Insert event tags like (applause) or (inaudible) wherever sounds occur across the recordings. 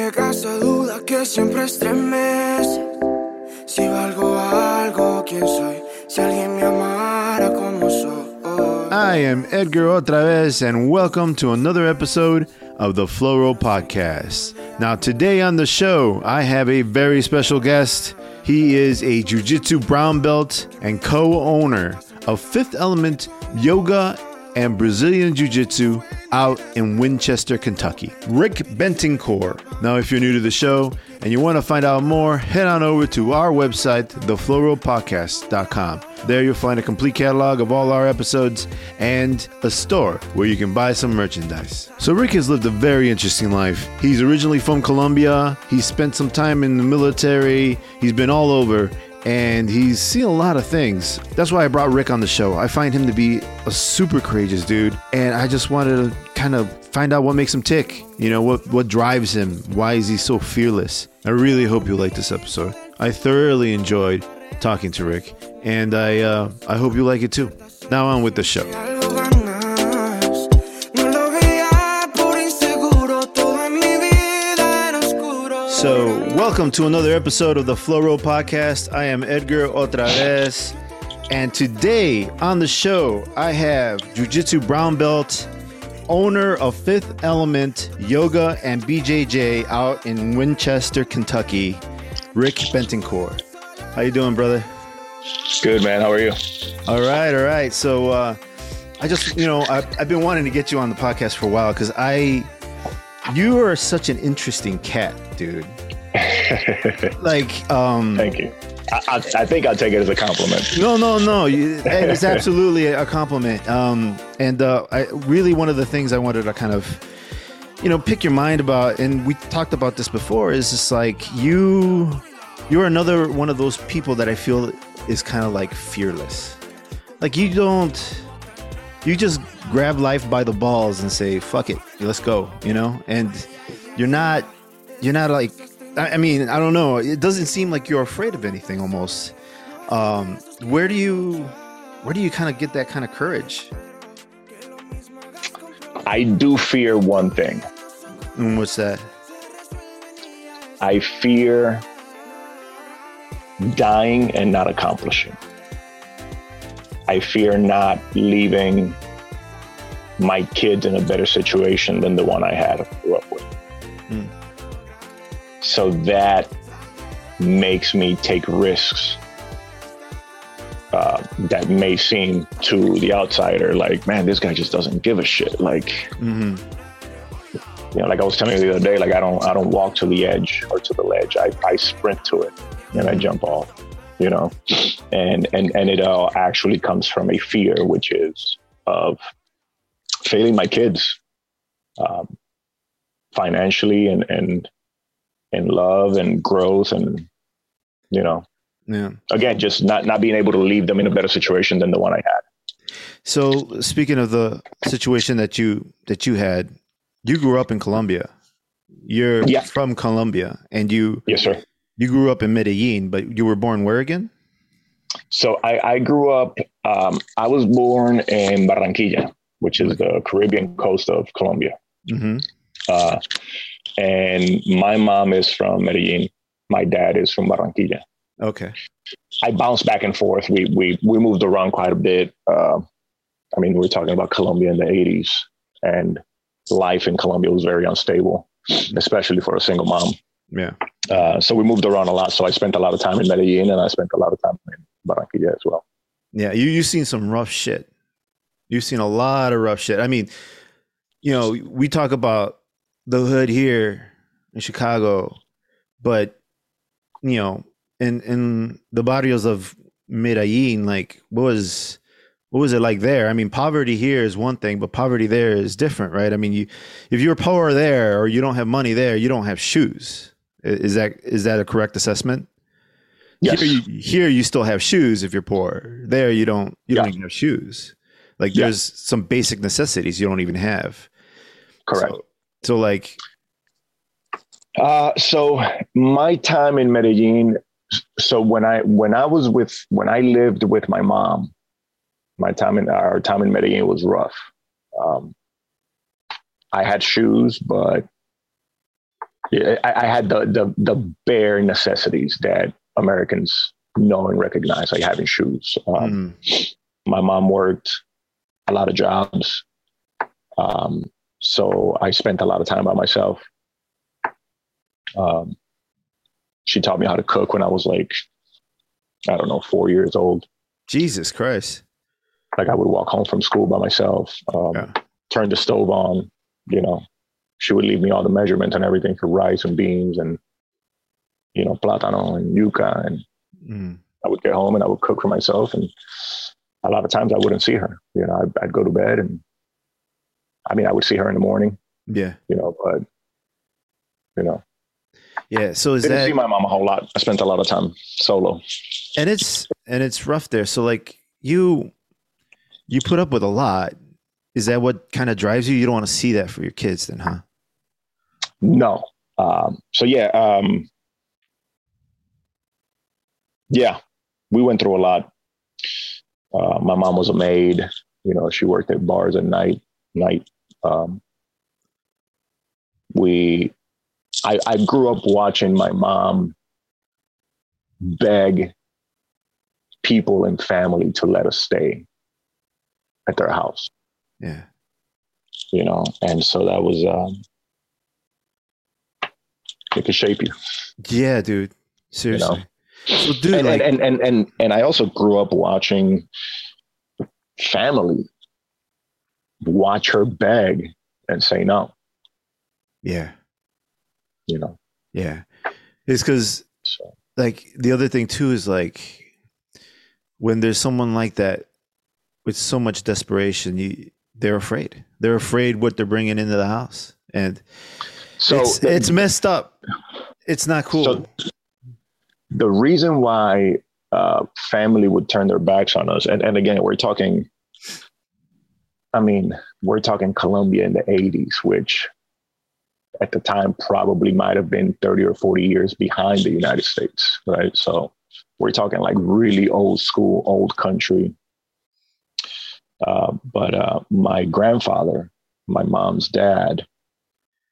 llega esa duda que siempre. Si valgo algo, ¿quién soy? Si alguien me amara como soy. I am Edgar otra vez, and welcome to another episode of the Flow Roll Podcast. Now, today on the show, I have a very special guest. He is a Jiu Jitsu brown belt and co owner of Fifth Element Yoga and Brazilian Jiu Jitsu out in Winchester, Kentucky. Ric Betancur. Now, if you're new to the show and you want to find out more, head on over to our website, theflowrollpodcast.com. There you'll find a complete catalog of all our episodes and a store where you can buy some merchandise. So, Ric has lived a very interesting life. He's originally from Colombia, he spent some time in the military, he's been all over and he's seen a lot of things. That's why I brought Ric on the show. I find him to be a super courageous dude, and I just wanted to kind of find out what makes him tick. You know, what what drives him? Why is he so fearless? I really hope you like this episode. I thoroughly enjoyed talking to Ric, and I uh, I hope you like it too. Now on with the show. So, welcome to another episode of the Flow Roll Podcast. I am Edgar otra vez, and today on the show I have Jiu Jitsu brown belt, owner of Fifth Element Yoga and BJJ out in Winchester, Kentucky, Ric Betancur. How you doing, brother? Good man. How are you? All right, all right. So, uh, I just, you know, I, I've been wanting to get you on the podcast for a while because I, you are such an interesting cat, dude. (laughs) Like, um, Thank you. I, I, think I'll take it as a compliment. no, no, no. It's (laughs) absolutely a compliment. Um, and uh, I really one of the things I wanted to kind of, you know, pick your mind about, and we talked about this before, is just like you, you're another one of those people that I feel is kind of like fearless. Like you don't, you just grab life by the balls and say, "Fuck it, let's go," you know. And you're not, you're not like, I I mean, I don't know. It doesn't seem like you're afraid of anything almost um, where do you where do you kind of get that kind of courage I do fear one thing. and what's that I fear dying and not accomplishing. I fear not leaving my kids in a better situation than the one I had grew up with. Hmm. So that makes me take risks uh, that may seem to the outsider like, man, this guy just doesn't give a shit. Like, mm-hmm. you know, like I was telling you the other day, like I don't I don't walk to the edge or to the ledge. I, I sprint to it and I jump off, you know. And and and it all actually comes from a fear, which is of failing my kids um, financially and and and love and growth and you know yeah again just not not being able to leave them in a better situation than the one I had. so speaking of the situation that you that you had you grew up in colombia you're Yeah. from colombia and you Yes, sir. you grew up in medellin but you were born where again So I, I grew up. Um, I was born in Barranquilla, which is the Caribbean coast of Colombia, mm-hmm. uh, and my mom is from Medellin. My dad is from Barranquilla. okay I bounced back and forth. We we we moved around quite a bit. Uh, I mean, we're talking about Colombia in the '80s, and life in Colombia was very unstable, especially for a single mom. yeah Uh, so we moved around a lot. So I spent a lot of time in Medellin, and I spent a lot of time in Barranquilla as well. Yeah, you you've seen some rough shit. You've seen a lot of rough shit. I mean, you know, we talk about the hood here in Chicago, but you know, in in the barrios of Medellin, like what was what was it like there? I mean, poverty here is one thing, but poverty there is different, right? I mean, you if you're poor there or you don't have money there, you don't have shoes. Is that is that a correct assessment? Yes. Here you, here you still have shoes if you're poor. There you don't you don't even have shoes. Like Yeah. there's some basic necessities you don't even have. Correct. So, so like Uh, so my time in Medellin. So when I when I was with when I lived with my mom, my time in our time in Medellin was rough. Um, I had shoes, but I, I had the, the the bare necessities that Americans know and recognize, like having shoes. Um, Mm. My mom worked a lot of jobs, um, so I spent a lot of time by myself. Um, she taught me how to cook when I was like, I don't know, four years old. Jesus Christ. Like I would walk home from school by myself, um, Yeah. turn the stove on. You know, she would leave me all the measurements and everything for rice and beans and you know plátano and yuca, and Mm. I would get home and I would cook for myself. And a lot of times I wouldn't see her. You know, I'd, I'd go to bed and I mean I would see her in the morning. Yeah. You know, but you know, Yeah. So is didn't that see my mom a whole lot. I spent a lot of time solo. and it's and it's rough there. So like you you put up with a lot. Is that what kind of drives you? You don't want to see that for your kids then, huh? No. Um, so yeah, um, yeah, we went through a lot. Uh, my mom was a maid. You know, she worked at bars at night. Night. Um, we, I, I grew up watching my mom beg people and family to let us stay at their house Yeah. you know and so that was um it could shape you Yeah, dude. Seriously. So dude, and, like and, and and and and i also grew up watching family watch her beg and say no yeah, you know yeah. It's because so like the other thing too is like when there's someone like that with so much desperation, you they're afraid. They're afraid what they're bringing into the house, and so it's the, it's messed up. It's not cool. so the reason why uh family would turn their backs on us and, and again we're talking i mean we're talking colombia in the 80s which at the time probably might have been 30 or 40 years behind the united states right? So we're talking like really old school old country. Uh, but uh, my grandfather my mom's dad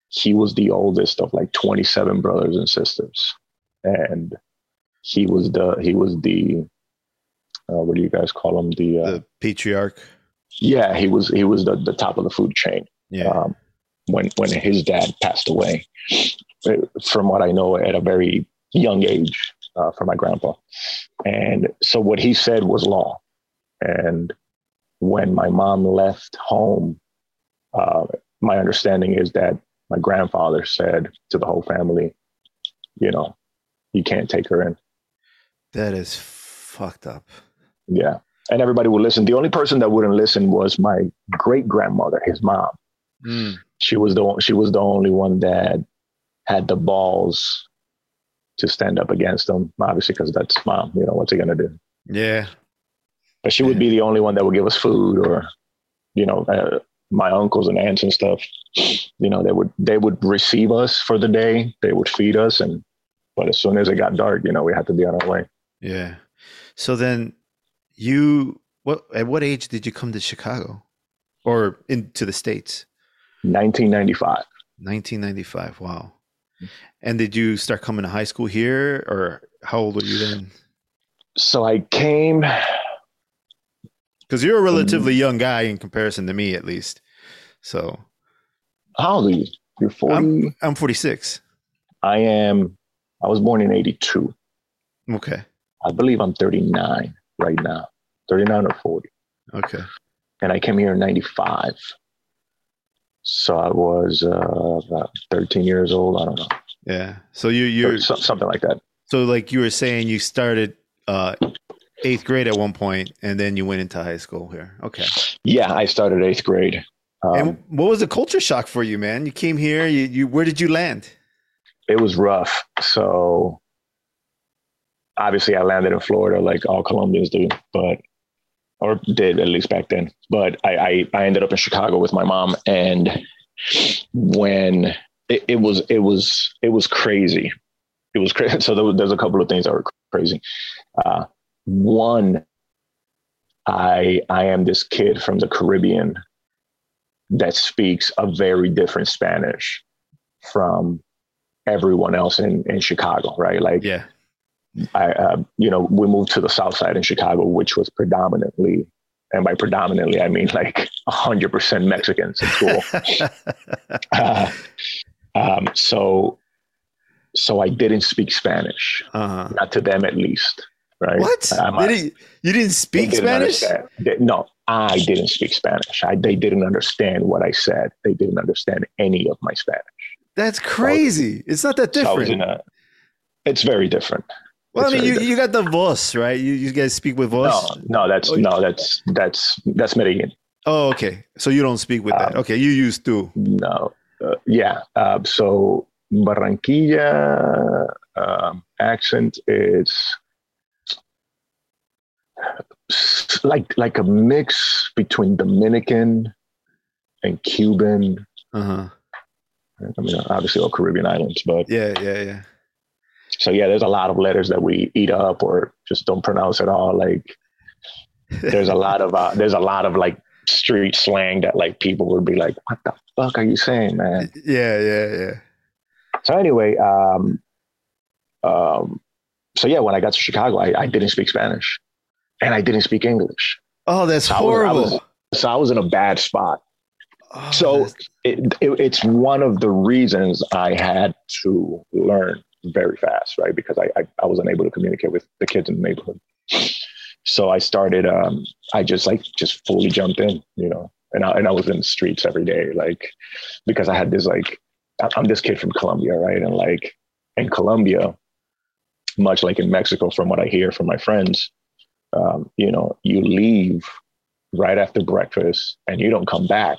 he was the oldest of like 27 brothers and sisters. And he was the he was the uh, what do you guys call him? The, uh, the patriarch. Yeah he was he was the, the top of the food chain Yeah. um, when when his dad passed away uh, from what i know at a very young age uh, for my grandpa and so what he said was law and when my mom left home uh, my understanding is that my grandfather said to the whole family you know you can't take her in that is fucked up. Yeah. And everybody would listen. The only person that wouldn't listen was my great grandmother, his mom. Mm. She was the she was the only one that had the balls to stand up against them. Obviously, because that's mom. You know what's he gonna do? Yeah. But she would be the only one that would give us food, or you know, uh, my uncles and aunts and stuff. You know, they would they would receive us for the day. They would feed us, and but as soon as it got dark, you know, we had to be on our way. Yeah. So then you what at what age did you come to Chicago? Or into the States? 1995. 1995. Wow. And did you start coming to high school here or how old were you then? So I came. Because you're a relatively mm. young guy in comparison to me, at least. So How old are you? You're 40. I'm, I'm 46. I am, I was born in 82. Okay. I believe I'm 39 right now, 39 or 40. Okay. And I came here in 95. So I was uh, about 13 years old. I don't know. Yeah. So you so- something like that. so like you were saying you started uh eighth grade at one point and then you went into high school here. Okay. Yeah, I started eighth grade. Um, and what was the culture shock for you, man? You came here, you, you where did you land? it was rough. So obviously I landed in Florida like all Colombians do, but or did at least back then. But I I, I ended up in Chicago with my mom and when it, it was it was it was crazy. It was crazy. (laughs) So there there's a couple of things that were crazy. Uh, one, I I am this kid from the Caribbean that speaks a very different Spanish from everyone else in in Chicago, right? Like Yeah. I, uh, you know, we moved to the South Side in Chicago, which was predominantly, and by predominantly I mean like hundred percent Mexicans in school. (laughs) uh, um, so, so I didn't speak Spanish, uh-huh. not to them at least, right? What? A- Did he, you didn't speak didn't Spanish? They- no, I didn't speak Spanish. I, they didn't understand what I said. They didn't understand any of my Spanish. That's crazy. It's not that So different. in a. It's very different. Well, I mean, you, you got the voice, right? You, you guys speak with voice. No, no, that's Oh, no, that's that's that's Medellin. Oh, okay. So you don't speak with that. Um, Okay, you used to. No, uh, yeah. Uh, so Barranquilla um, accent is like like a mix between Dominican and Cuban. Uh-huh. I mean, obviously all Caribbean islands, but Yeah, yeah, yeah. So yeah, there's a lot of letters that we eat up or just don't pronounce at all. Like there's a lot of uh, there's a lot of like street slang that like people would be like, "What the fuck are you saying, man?" Yeah, yeah, yeah. So anyway, um, um, so yeah, when I got to Chicago, I, I didn't speak Spanish, and I didn't speak English. Oh, that's So I was- I horrible. was- So I was in a bad spot. Oh, so it, it, it's one of the reasons I had to learn very fast, right? Because I, I, I wasn't able to communicate with the kids in the neighborhood. So I started, um, I just like, just fully jumped in, you know, and I, and I was in the streets every day, like, because I had this, like, I'm this kid from Colombia, right? And like in Colombia, much like in Mexico, from what I hear from my friends, um, you know, you leave right after breakfast and you don't come back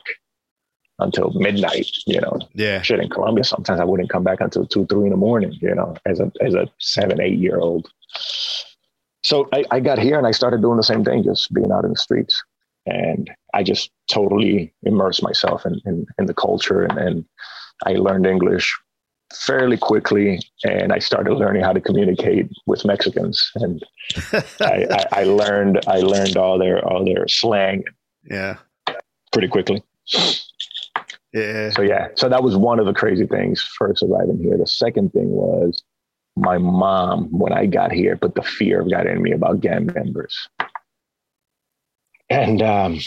until midnight, you know, yeah. shit in Colombia, sometimes I wouldn't come back until two, three in the morning, you know, as a as a seven, eight year old. So I, I got here and I started doing the same thing, just being out in the streets. And I just totally immersed myself in, in, in the culture and, and I learned English fairly quickly and I started learning how to communicate with Mexicans. And (laughs) I, I, I learned I learned all their all their slang Yeah. pretty quickly. Yeah. So yeah, so that was one of the crazy things first arriving here. The second thing was my mom when I got here put the fear got in me about gang members, and um,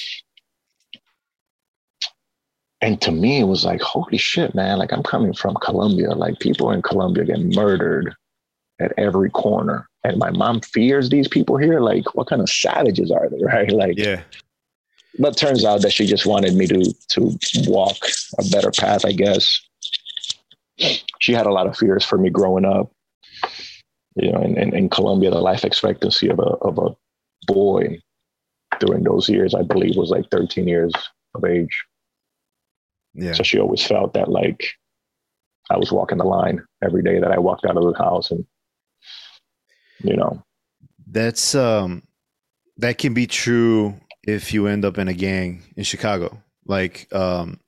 and to me it was like holy shit, man! Like I'm coming from Colombia, like people in Colombia get murdered at every corner, and my mom fears these people here. Like what kind of savages are they, (laughs) right? Like Yeah. But turns out that she just wanted me to to walk a better path i guess. She had a lot of fears for me growing up. You know in, in, in colombia the life expectancy of a, of a boy during those years i believe was like 13 years of age. Yeah. so she always felt that like i was walking the line every day that i walked out of the house and you know. That's um that can be true if you end up in a gang in Chicago. Like um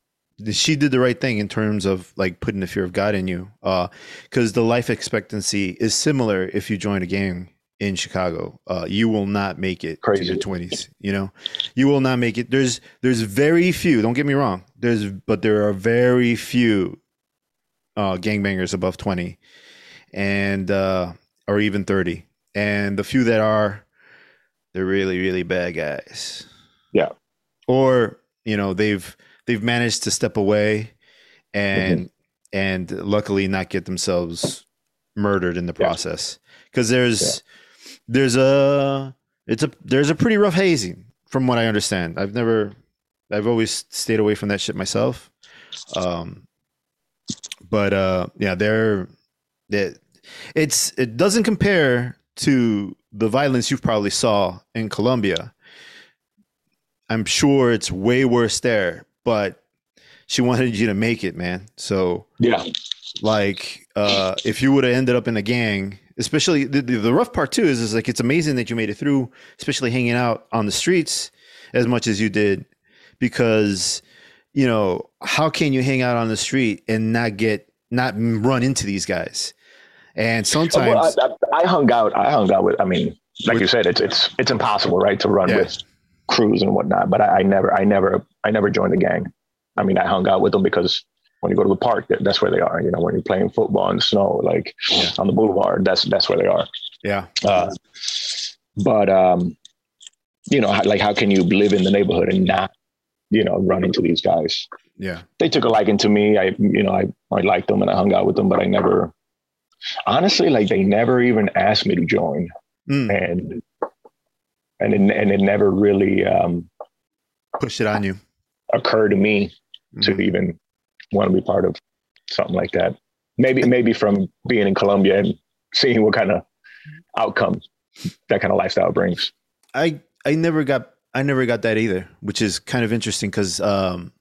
she did the right thing in terms of like putting the fear of God in you. Uh cuz the life expectancy is similar if you join a gang in Chicago. Uh you will not make it Crazy. to your 20s, you know. You will not make it. There's there's very few, don't get me wrong. There's but there are very few uh gangbangers above 20 and uh or even 30 and the few that are they're really really bad guys. Yeah. or you know they've they've managed to step away and and luckily not get themselves murdered in the process. Because there's there's a it's a there's a pretty rough hazing from what i understand. I've never i've always stayed away from that shit myself. Um but uh yeah they're that it's it doesn't compare to the violence you probably saw in Colombia. I'm sure it's way worse there, but she wanted you to make it, man. So yeah like uh if you would have ended up in a gang, especially the, the, the rough part too is is like it's amazing that you made it through, especially hanging out on the streets as much as you did because you know, how can you hang out on the street and not get not run into these guys? And sometimes well, I, I, hung out. I hung out with. I mean, like With- you said, it's it's it's impossible, right, to run Yeah. with crews and whatnot. But I, I never, I never, I never joined a gang. I mean, I hung out with them because when you go to the park, that's where they are. You know, when you're playing football in the snow, like Yeah. on the boulevard, that's that's where they are. Yeah. Uh, but um, you know, like how can you live in the neighborhood and not, you know, run into these guys? Yeah. They took a liking to me. I, you know, I I liked them and I hung out with them, but I never, honestly, like they never even asked me to join, Mm. and and it, and it never really um, Push it on you. occurred to me to Mhm. even want to be part of something like that. Maybe maybe from being in Colombia and seeing what kind of outcome that kind of lifestyle brings. I I never got I never got that either, which is kind of interesting because um,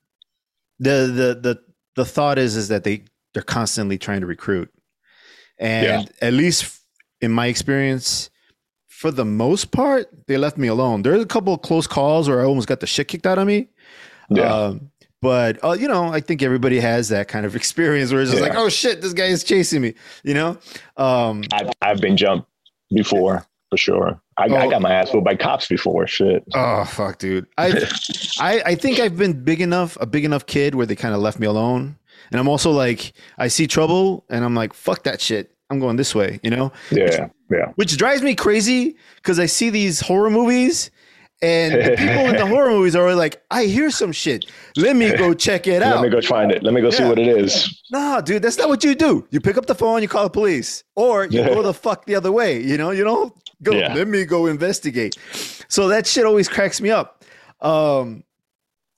the the the the thought is is that they they're constantly trying to recruit, and at least in my experience, for the most part, they left me alone. There's a couple of close calls where I almost got the shit kicked out of me. Yeah. Um, but uh, you know, I think everybody has that kind of (laughs) experience where it's just Yeah. like, oh shit, this guy is chasing me. You know, um, I've I've been jumped before for sure. I, I Oh. got my ass whooped by cops before. Shit. Oh fuck, dude. I (laughs) I I think I've been big enough, a big enough kid where they kind of left me alone. And I'm also like, I see trouble and I'm like, fuck that shit. I'm going this way, you know? Yeah, yeah. Which drives me crazy because I see these horror movies and the people in the (laughs) horror movies are like, I hear some shit. Let me go check it out. Let me go find it. Let me go see what it is. No, dude, that's not what you do. You pick up the phone, you call the police, or you go (laughs) the fuck the other way. You know, you don't go. Yeah. Let me go investigate. So that shit always cracks me up. Um,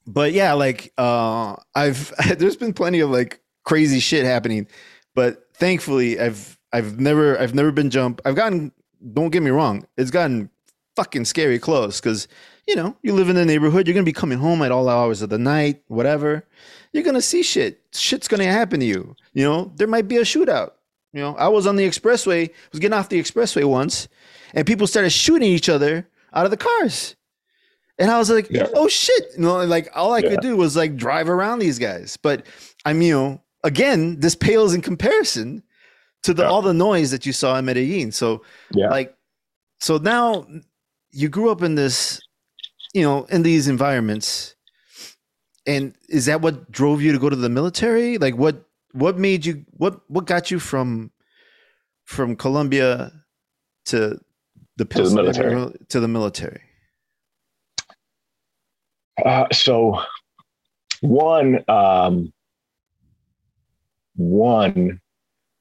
but yeah, like uh, I've (laughs) there's been plenty of like crazy shit happening, but thankfully I've I've never I've never been jumped. I've gotten. Don't get me wrong, it's gotten fucking scary close because you know you live in the neighborhood. You're gonna be coming home at all hours of the night, whatever you're gonna see shit. Shit's gonna happen to you. You know, there might be a shootout. You know, I was on the expressway, was getting off the expressway once, and people started shooting each other out of the cars. And I was like, Yeah. oh shit. You know, like all I Yeah. could do was like drive around these guys. But I'm, you know, again, this pales in comparison to the Yeah. all the noise that you saw in Medellin. So Yeah. like so now you grew up in this you know in these environments and is that what drove you to go to the military like what what made you what what got you from from colombia to the To the military. To the military Uh, so one, um, one,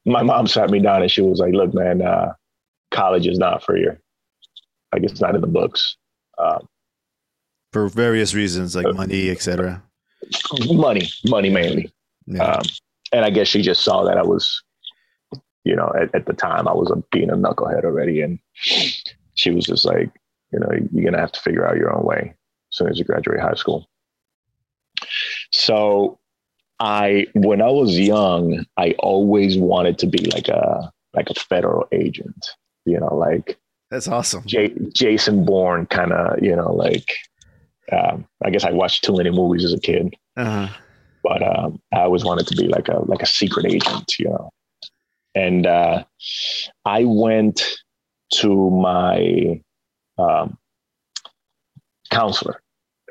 my mom sat me down and she was like, "Look, man, uh, college is not for you. Like it's not in the books. Um, for various reasons like money etc money, money mainly. yeah. Um, and I guess she just saw that I was, you know, at, at the time I was a, being a knucklehead already, and she was just like, you know, you're gonna have to figure out your own way soon as you graduate high school. So, I when I was young, I always wanted to be like a like a federal agent, you know, like that's awesome J- Jason Bourne kind of, you know, like. Um, I guess I watched too many movies as a kid uh-huh. but um, I always wanted to be like a like a secret agent, you know. And uh, I went to my um, counselor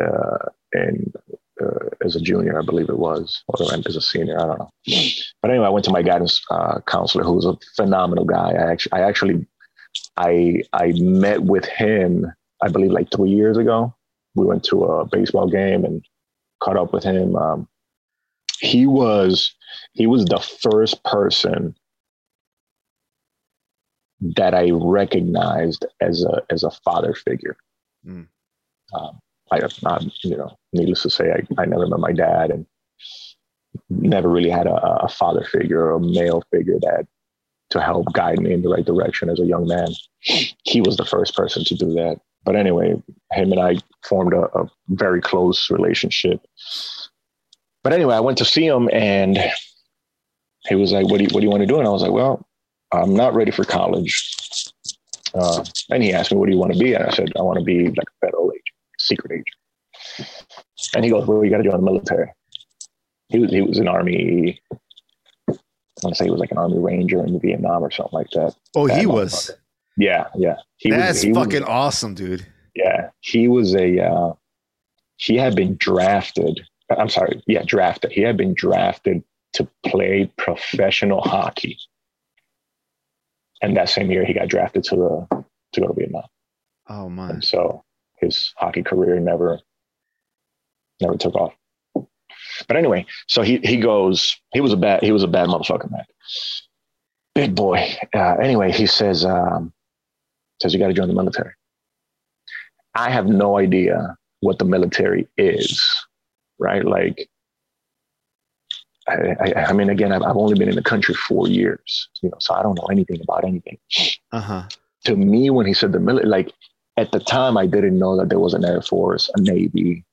uh, and uh, as a junior, I believe it was, or as a senior, I don't know. But anyway, I went to my guidance uh, counselor, who was a phenomenal guy. I actually, I actually, I I met with him, I believe, like three years ago. We went to a baseball game and caught up with him. Um, he was he was the first person that I recognized as a as a father figure. Mm. Um, I, I, you know, needless to say, I, I never met my dad and never really had a, a father figure or a male figure that to help guide me in the right direction as a young man. He was the first person to do that. But anyway, him and I formed a, a very close relationship. But anyway, I went to see him and he was like, what do you, what do you want to do? And I was like, well, I'm not ready for college. Uh, and he asked me, what do you want to be? And I said, I want to be like a federal agent, secret agent. And he goes, well, you got to join the military. He was, he was an army, I want to say he was like an army ranger in Vietnam or something like that. oh he was. Yeah. Yeah. He that's he fucking awesome dude yeah, he was a uh, he had been drafted. I'm sorry, yeah, drafted. He had been drafted to play professional hockey. And that same year, he got drafted to the to go to Vietnam. Oh my. And so his hockey career never never took off. But anyway, so he he goes. He was a bad he was a bad motherfucker, man. Big boy. Uh, anyway, he says um, says you got to join the military. I have no idea what the military is, right? Like, I, I, I mean, again, I've, I've only been in the country four years, you know, so I don't know anything about anything. Uh huh. To me, when he said the military, like at the time, I didn't know that there was an Air Force, a Navy,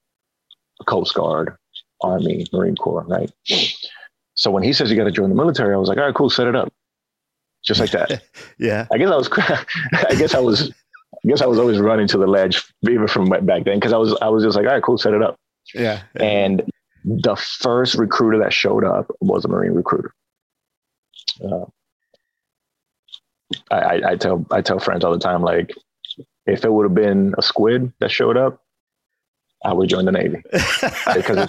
a Coast Guard, Army, Marine Corps, right? So when he says you got to join the military, I was like, all right, cool, set it up, just like that. (laughs) Yeah. I guess I was, (laughs) I guess I was, I guess I was always running to the ledge even from back then because I was, I was just like, all right, cool, set it up. Yeah. And the first recruiter that showed up was a Marine recruiter. Uh, I, I, I tell I tell friends all the time, like, if it would have been a squid that showed up, I would join the Navy (laughs) because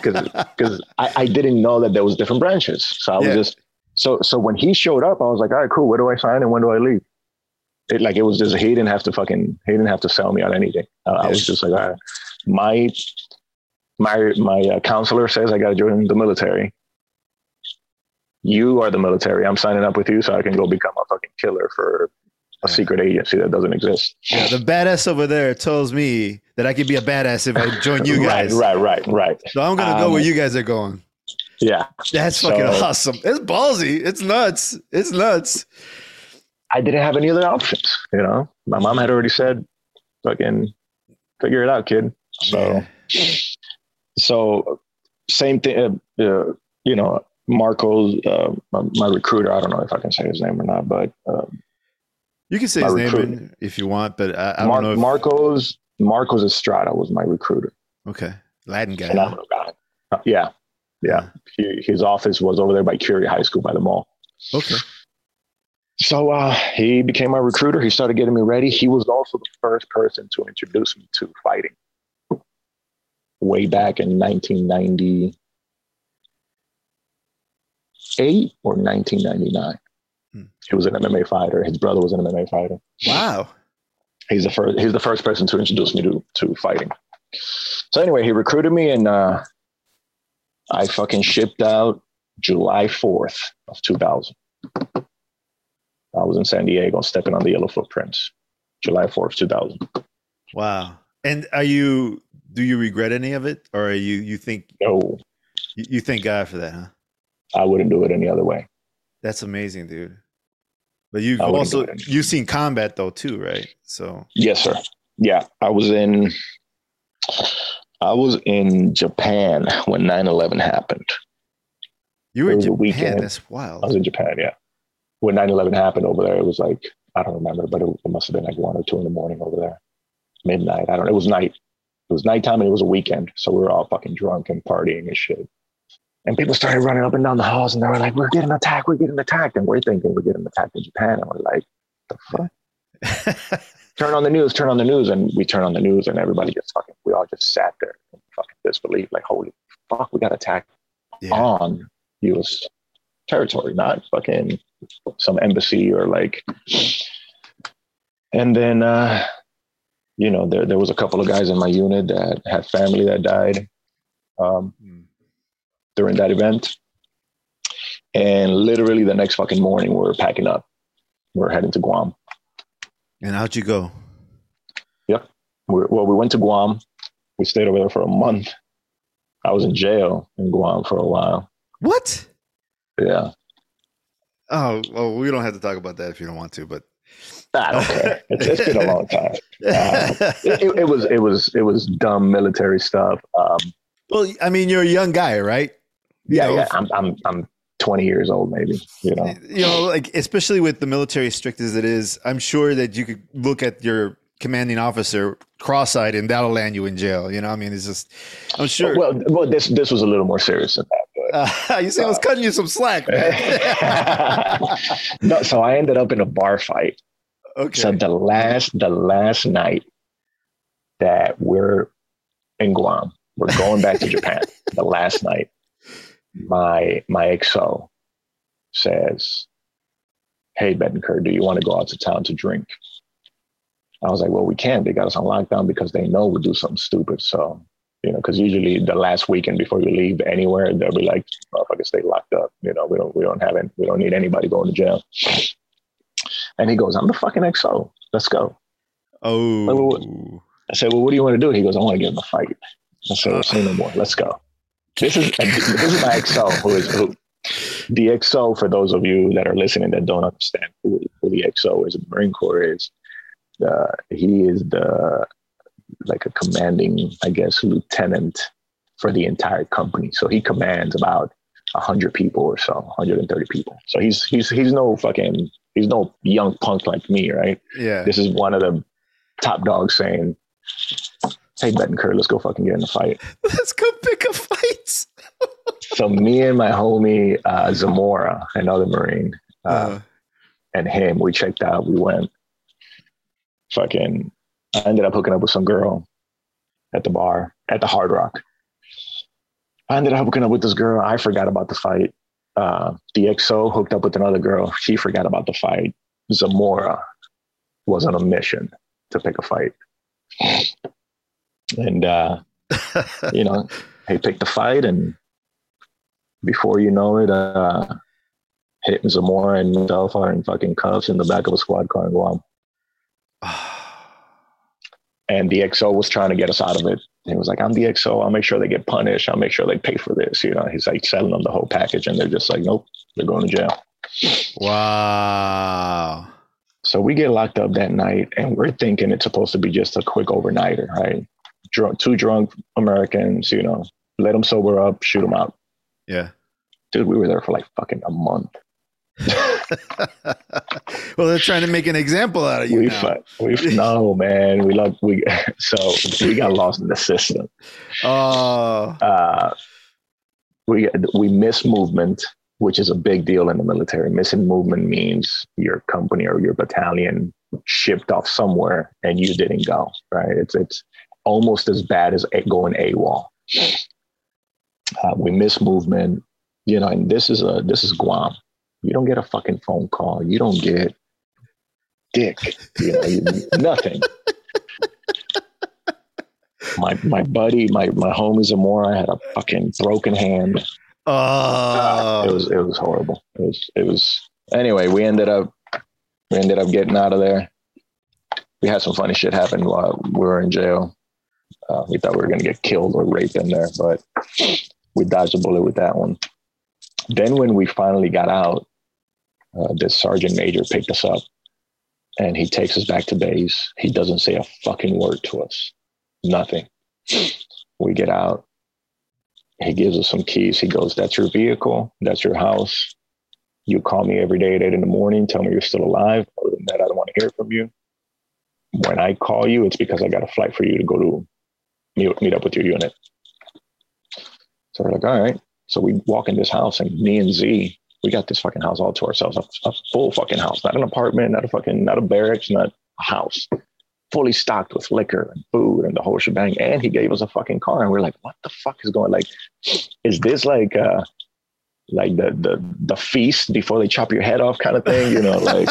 because I, I didn't know that there was different branches. So I was Yeah. just so so when he showed up, I was like, all right, cool. Where do I sign and when do I leave? It like it was just he didn't have to fucking he didn't have to sell me on anything. I, I was just like, all right, my my my uh, counselor says I got to join the military. You are the military. I'm signing up with you so I can go become a fucking killer for a Yeah. secret agency that doesn't exist. yeah. The badass over there tells me that I could be a badass if I join you guys. Right, right, right, right. So I'm gonna go Um, where you guys are going. Yeah. That's fucking so- awesome. It's ballsy. It's nuts. It's nuts. I didn't have any other options. You know, my mom had already said, "Fucking figure it out, kid." So, so same thing. Uh, uh, you know, Marcos uh, my, my recruiter. I don't know if I can say his name or not, but uh, You can say his name recruiter. in- if you want, but I, I Mar- don't know. If, Marcos Marcos Estrada was my recruiter. okay, Latin guy. Phenomenal guy. Uh, yeah, yeah. He, his office was over there by Curie High School by the mall. Okay. So uh, he became my recruiter. He started getting me ready. He was also the first person to introduce me to fighting. Way back in 1998 or 1999. Hmm. He was an MMA fighter. His brother was an MMA fighter. Wow. He's the first. He's the first person to introduce me to to fighting. So anyway, he recruited me, and uh, I fucking shipped out July 4th of 2000. I was in San Diego, stepping on the yellow footprints. July 4th, 2000. Wow. And are you? Do you regret any of it, or are you? You think No, you, you thank God for that, huh? I wouldn't do it any other way. That's amazing, dude. But you've also you've seen combat though too, right? So Yes, sir. Yeah, I was in. I was in Japan when 9/11 happened. you were in Japan. weekend. That's wild. I was in Japan, yeah. When 9/11 happened over there, it was like I don't remember, but it, it must have been like one or two in the morning over there, midnight. I don't. know. It was night. It was nighttime, and it was a weekend, so we were all fucking drunk and partying and shit. And people started running up and down the halls, and they were like, "We're getting attacked! We're getting attacked!" And we're thinking we're getting attacked in Japan, and we're like, "The fuck." (laughs) turn on the news, turn on the news, and we turn on the news, and everybody just fucking, we all just sat there in fucking disbelief, like, holy fuck, we got attacked yeah. on U.S. territory, not fucking some embassy or like. And then, uh, you know, there there was a couple of guys in my unit that had family that died um, Mm. During that event, and literally the next fucking morning, we're packing up, we're heading to Guam. And how'd you go? we well, we went to Guam. We stayed over there for a month. I was in jail in Guam for a while. What? Yeah, Oh, well, we don't have to talk about that if you don't want to, but I don't care. It's, it's been a long time. (laughs) It, it, it was it was it was dumb military stuff. Um, well, I mean, you're a young guy, right? Yeah, know, yeah. I'm I'm I'm 20 years old, maybe. You know, you know, like especially with the military strict as it is, I'm sure that you could look at your commanding officer cross-eyed and that'll land you in jail. You know, I mean, it's just, I'm sure. well, well, this this was a little more serious than that. Uh, (laughs) you say I was cutting you some slack, man. (laughs) No, so I ended up in a bar fight. okay. So the last the last night that we're in Guam, we're going back to Japan. The last night, my my XO says, "Hey Betancur, do you want to go out to town to drink?" I was like, "Well, we can't. They got us on lockdown because they know we'll do something stupid." So you know, because usually the last weekend before you leave anywhere, they'll be like, "Motherfucker, stay locked up." You know, we don't we don't have any, we don't need anybody going to jail. And he goes, "I'm the fucking XO. Let's go." Oh, I said, "Well, what do you want to do?" He goes, "I want to get in a fight." I said, uh. "Say no more. Let's go." This is this is my XO who is who. The XO, for those of you that are listening that don't understand who, who the XO is, in the Marine Corps is, uh, he is the like a commanding, I guess, lieutenant for the entire company. So he commands about hundred people or so, 130 people. So he's he's he's no fucking he's no young punk like me, right? yeah. This is one of the top dogs saying, "Hey Betancur, let's go fucking get in a fight." (laughs) Let's go pick a fight. So me and my homie uh, Zamora, another Marine, uh, Uh, and him, we checked out. We went. Fucking, I ended up hooking up with some girl at the bar at the Hard Rock. I ended up hooking up with this girl. I forgot about the fight. Uh, the XO hooked up with another girl. She forgot about the fight. Zamora was on a mission to pick a fight. And, uh, (laughs) you know, he picked the fight, and before you know it, uh, hit Zamora and myself are in fucking cuffs in the back of a squad car in Guam. (sighs) And the XO was trying to get us out of it. He was like, I'm the XO. I'll make sure they get punished. I'll make sure they pay for this. You know, he's like selling them the whole package, and they're just like, nope, they're going to jail. wow. So we get locked up that night, and we're thinking it's supposed to be just a quick overnighter, right? Drunk, two drunk Americans, you know, let them sober up, shoot them out. Yeah. Dude, we were there for like fucking a month. (laughs) well, they're trying to make an example out of you we now. we no man, we love we (laughs) so we got lost in the system. Oh, uh, we we miss movement, which is a big deal in the military. Missing movement means your company or your battalion shipped off somewhere and you didn't go. Right? It's it's almost as bad as going AWOL. Uh, we miss movement, you know, and this is a this is Guam. You don't get a fucking phone call. You don't get dick. You know, you, nothing my my buddy, my my homie Zamora had a fucking broken hand. oh, It was it was horrible. It was it was anyway, we ended up we ended up getting out of there. We had some funny shit happen while we were in jail. Uh, we thought we were gonna get killed or raped in there, but we dodged a bullet with that one. Then when we finally got out, uh, this sergeant major picked us up and he takes us back to base. He doesn't say a fucking word to us. Nothing. We get out. He gives us some keys. He goes, That's your vehicle. That's your house. You call me every day at eight in the morning. Tell me you're still alive. Other than that, I don't want to hear from you. When I call you, it's because I got a flight for you to go to meet, meet up with your unit. So we're like, All right. So we walk in this house, and me and Z, we got this fucking house all to ourselves a, a full fucking house, not an apartment, not a fucking, not a barracks, not a house fully stocked with liquor and food and the whole shebang. And he gave us a fucking car. And we're like, what the fuck is going like? Is this like uh like the the the feast before they chop your head off kind of thing? You know, like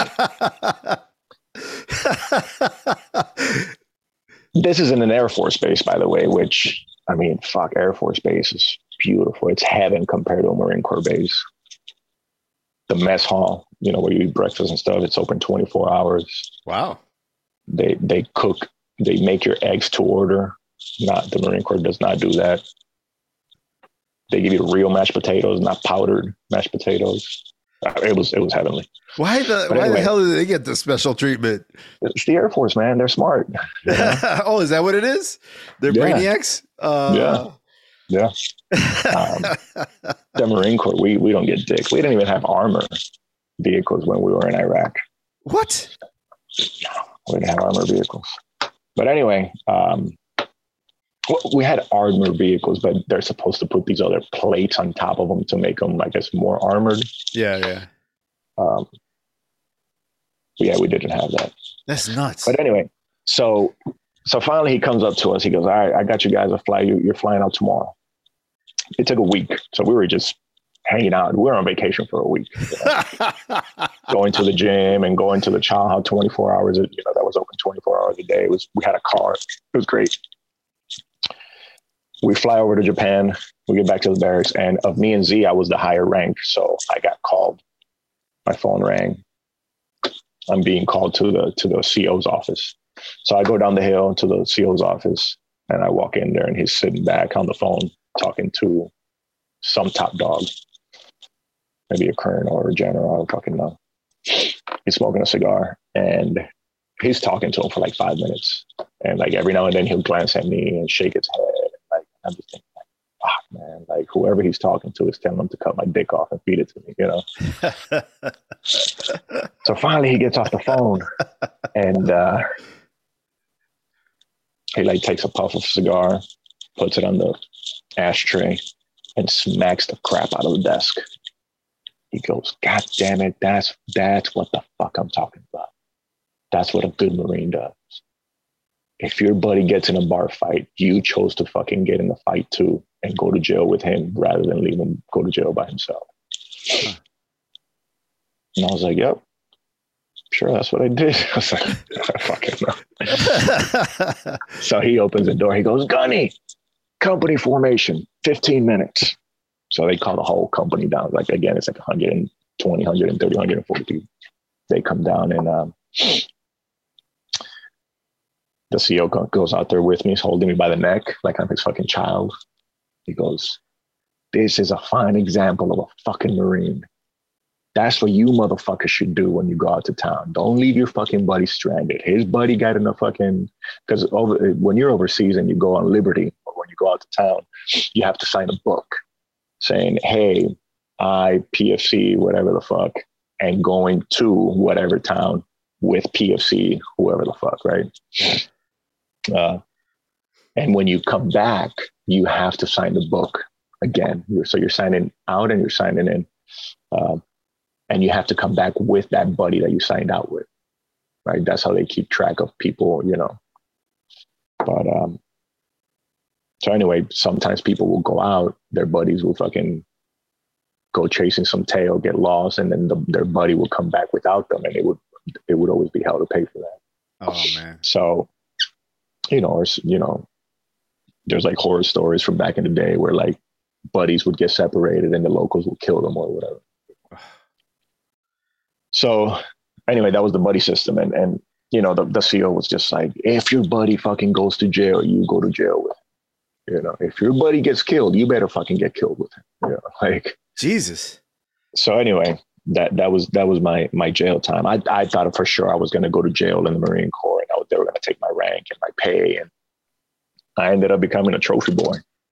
(laughs) this is in an Air Force base, by the way, which I mean, fuck, Air Force base is beautiful. It's heaven compared to a Marine Corps base. The mess hall, you know, where you eat breakfast and stuff, it's open 24 hours wow. they they cook they make your eggs to order not the marine corps does not do that they give you real mashed potatoes not powdered mashed potatoes it was it was heavenly Why the But why anyway. the hell did they get the special treatment? it's the air force man they're smart you (laughs) know? oh, is that what it is? They're Yeah. brainiacs. Uh, yeah um, (laughs) the marine corps we we don't get dick we didn't even have armor vehicles when we were in iraq what? we didn't have armor vehicles but anyway um we had armored vehicles, but they're supposed to put these other plates on top of them to make them, I guess, more armored. Yeah, yeah. Um, yeah, we didn't have that. That's nuts. But anyway, so so finally he comes up to us. He goes, "All right, I got you guys a flight. You, you're flying out tomorrow." It took a week, so we were just hanging out. We were on vacation for a week, you (laughs) know? going to the gym and going to the hall 24 hours. You know, that was open 24 hours a day. It was, we had a car. It was great. We fly over to Japan. We get back to the barracks, and of me and Z, I was the higher rank, so I got called. My phone rang. I'm being called to the to the CO's office. So I go down the hill to the CO's office, and I walk in there, and he's sitting back on the phone talking to some top dog, maybe a colonel or a general. I don't fucking know. He's smoking a cigar, and he's talking to him for like five minutes, and like every now and then he'll glance at me and shake his head. I'm just thinking, like, fuck, man, like whoever he's talking to is telling him to cut my dick off and feed it to me, you know. (laughs) so finally, he gets off the phone, and uh, he like takes a puff of cigar, puts it on the ashtray, and smacks the crap out of the desk. He goes, God damn it, that's that's what the fuck I'm talking about. That's what a good Marine does. If your buddy gets in a bar fight, you chose to fucking get in the fight too and go to jail with him rather than leave him go to jail by himself. Huh. And I was like, Yep, sure, that's what I did. (laughs) I was like, I fucking know. (laughs) so he opens the door. He goes, Gunny, company formation, 15 minutes. So they call the whole company down. Like, again, it's like 120, 130, 140 people. They come down and um, the CO goes out there with me. He's holding me by the neck like I'm his fucking child. He goes, This is a fine example of a fucking Marine. That's what you motherfuckers should do when you go out to town. Don't leave your fucking buddy stranded. His buddy got in the fucking because over when you're overseas and you go on liberty or when you go out to town, you have to sign a book saying, "Hey, I PFC whatever the fuck, and going to whatever town with PFC whoever the fuck, right?" Uh, and when you come back, you have to sign the book again. So you're signing out and you're signing in. Uh, and you have to come back with that buddy that you signed out with right that's how they keep track of people you know but um so anyway sometimes people will go out their buddies will fucking go chasing some tail get lost and then the, their buddy will come back without them and it would it would always be hell to pay for that oh man so you know or you know there's like horror stories from back in the day where like buddies would get separated and the locals would kill them or whatever so anyway, that was the buddy system. And, and you know, the, the CO was just like, if your buddy fucking goes to jail, you go to jail with him. You know, if your buddy gets killed, you better fucking get killed with him. You know, (laughs) like Jesus. So anyway, that that was that was my my jail time. I I thought for sure I was going to go to jail in the Marine Corps, and I, they were going to take my rank and my pay, and I ended up becoming a trophy boy. (laughs)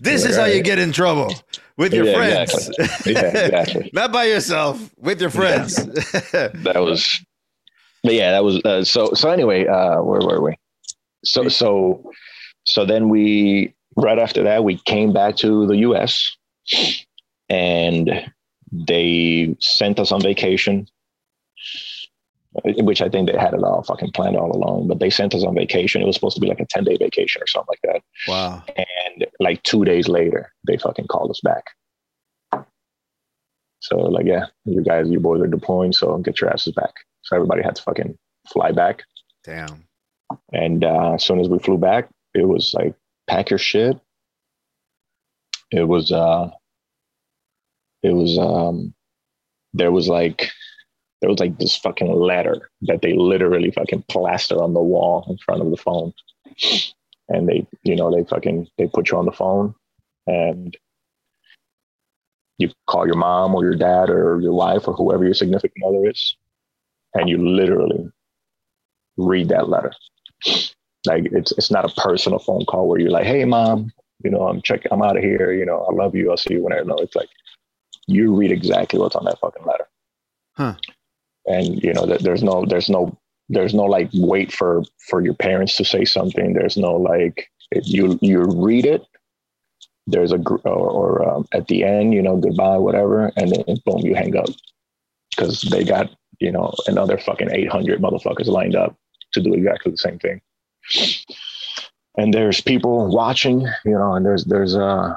this is how you get in trouble with your Yeah, friends. exactly. Yeah, exactly. (laughs) Not by yourself, with your friends. (laughs) that was but yeah that was uh, so so anyway uh where were we so so so then we right after that we came back to the us and they sent us on vacation which i think they had it all fucking planned all along but they sent us on vacation. It was supposed to be like a 10 day vacation or something like that. Wow. and like two days later they fucking called us back. So like yeah you guys you boys are deploying so get your asses back. So everybody had to fucking fly back. Damn. and uh, as soon as we flew back it was like pack your shit. It was uh it was um there was like there was like this fucking letter that they literally fucking plaster on the wall in front of the phone. And they you know they fucking they put you on the phone and you call your mom or your dad or your wife or whoever your significant other is and you literally read that letter. Like it's it's not a personal phone call where you're like hey mom you know i'm checking i'm out of here you know i love you i'll see you whenever. No it's like you read exactly what's on that fucking letter. Huh. And you know there's no there's no there's no like wait for for your parents to say something. There's no like you you read it there's a or, or um, at the end you know goodbye whatever and then boom you hang up. Because they got you know another fucking 800 motherfuckers lined up to do exactly the same thing. And there's people watching you know and there's there's uh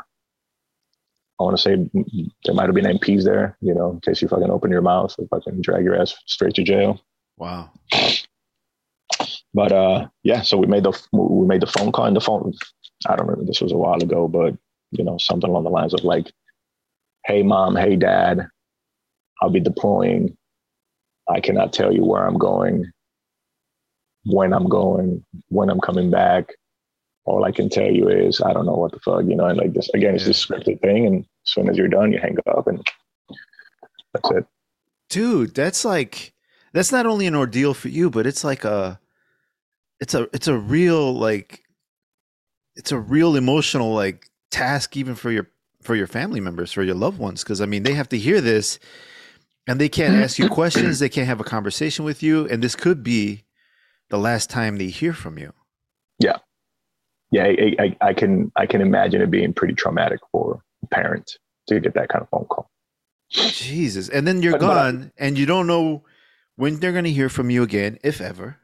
I want to say there might have been MPs there, you know, in case you fucking open your mouth, I can drag your ass straight to jail. Wow. But uh, yeah, so we made the we made the phone call and the phone. I don't remember. This was a while ago, but you know, something along the lines of like, "Hey, mom. Hey, dad. I'll be deploying. I cannot tell you where I'm going, when I'm going, when I'm coming back. All I can tell you is I don't know what the fuck, you know. And like this again, it's this scripted thing, and as soon as you're done, you hang up, and that's it. Dude, that's like that's not only an ordeal for you, but it's like a it's a it's a real like it's a real emotional like task even for your for your family members for your loved ones because i mean they have to hear this and they can't ask you questions they can't have a conversation with you and this could be the last time they hear from you yeah yeah i, I, I can i can imagine it being pretty traumatic for a parent to get that kind of phone call jesus and then you're but, gone but, and you don't know when they're going to hear from you again if ever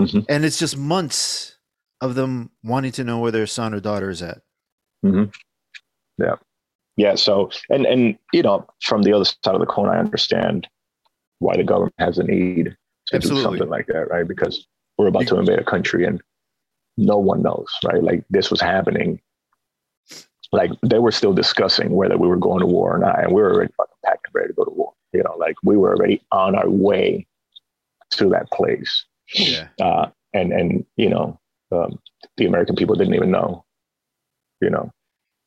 Mm-hmm. And it's just months of them wanting to know where their son or daughter is at. Mm-hmm. Yeah. Yeah. So, and, and, you know, from the other side of the coin, I understand why the government has a need to Absolutely. do something like that, right? Because we're about you, to invade a country and no one knows, right? Like this was happening. Like they were still discussing whether we were going to war or not. And we were already fucking packed and ready to go to war. You know, like we were already on our way to that place. Yeah. Uh, and and you know, um, the American people didn't even know, you know,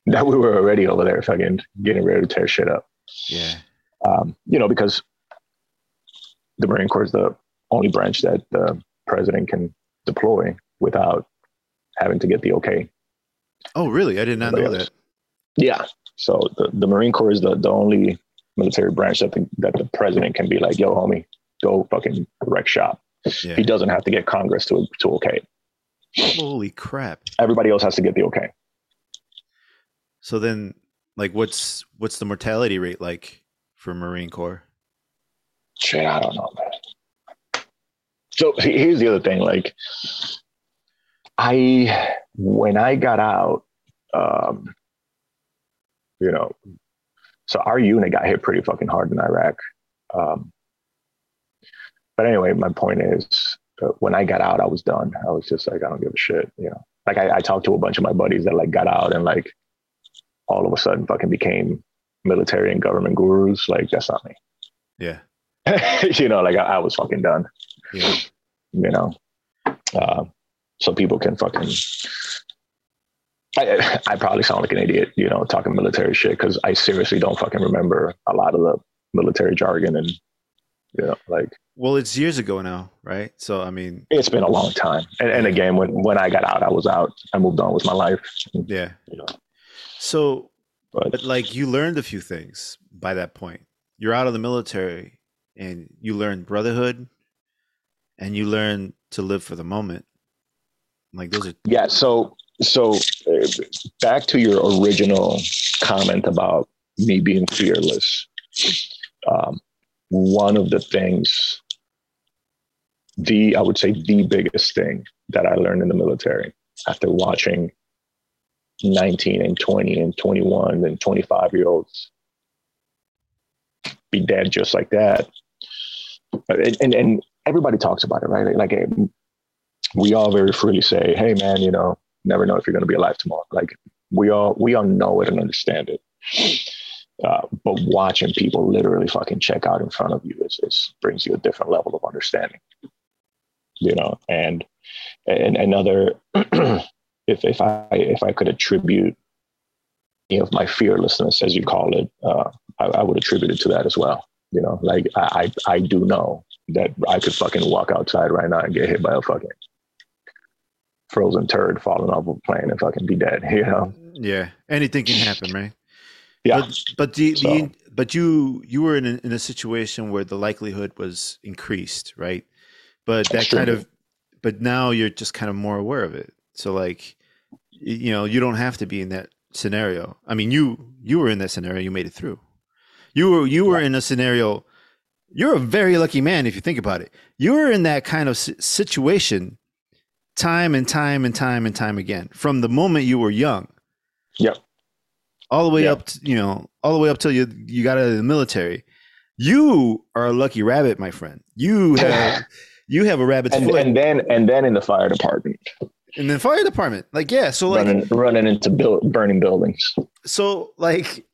that we were already over there fucking getting ready to tear shit up. Yeah. Um, you know, because the Marine Corps is the only branch that the president can deploy without having to get the okay. Oh, really? I did not know that. Yeah. So the, the Marine Corps is the, the only military branch that the, that the president can be like, yo, homie, go fucking wreck shop. Yeah. He doesn't have to get Congress to to okay. Holy crap! Everybody else has to get the okay. So then, like, what's what's the mortality rate like for Marine Corps? Shit, I don't know, man. So here's the other thing. Like, I when I got out, um, you know, so our unit got hit pretty fucking hard in Iraq. Um, but anyway, my point is, uh, when I got out, I was done. I was just like, I don't give a shit, you know. Like I, I talked to a bunch of my buddies that like got out and like all of a sudden fucking became military and government gurus. Like that's not me. Yeah. (laughs) you know, like I, I, was fucking done. Yeah. You know. Uh, so people can fucking I, I probably sound like an idiot, you know, talking military shit because I seriously don't fucking remember a lot of the military jargon and you know, like well, it's years ago now, right? So I mean, it's been a long time. And, and again, when when I got out, I was out. I moved on with my life. Yeah. You know. So, but, but like you learned a few things by that point. You're out of the military, and you learned brotherhood, and you learn to live for the moment. Like those are yeah. So so uh, back to your original comment about me being fearless. Um, one of the things the I would say the biggest thing that I learned in the military after watching 19 and 20 and 21 and 25 year olds be dead just like that. And, and, and everybody talks about it, right? Like we all very freely say, "Hey, man, you know, never know if you're going to be alive tomorrow." Like we all we all know it and understand it. Uh, but watching people literally fucking check out in front of you is, is brings you a different level of understanding you know, and and another (clears throat) if if I if I could attribute you know my fearlessness as you call it, uh, I, I, would attribute it to that as well. You know, like I I do know that I could fucking walk outside right now and get hit by a fucking frozen turd falling off a plane and fucking be dead. You know. Yeah, anything can happen, right? Yeah, but but the, so. the but you you were in a, in a situation where the likelihood was increased, right? but that kind of but now you're just kind of more aware of it so like you know you don't have to be in that scenario i mean you you were in that scenario you made it through you were you were in a scenario you're a very lucky man if you think about it you were in that kind of situation time and time and time and time again from the moment you were young yep all the way Yeah. up, to, you know, all the way up till you you got out of the military. You are a lucky rabbit, my friend. You (laughs) have you have a rabbit's and, foot and then and then in the fire department, in the fire department. Like, yeah, so like, running running into build, burning buildings. so like,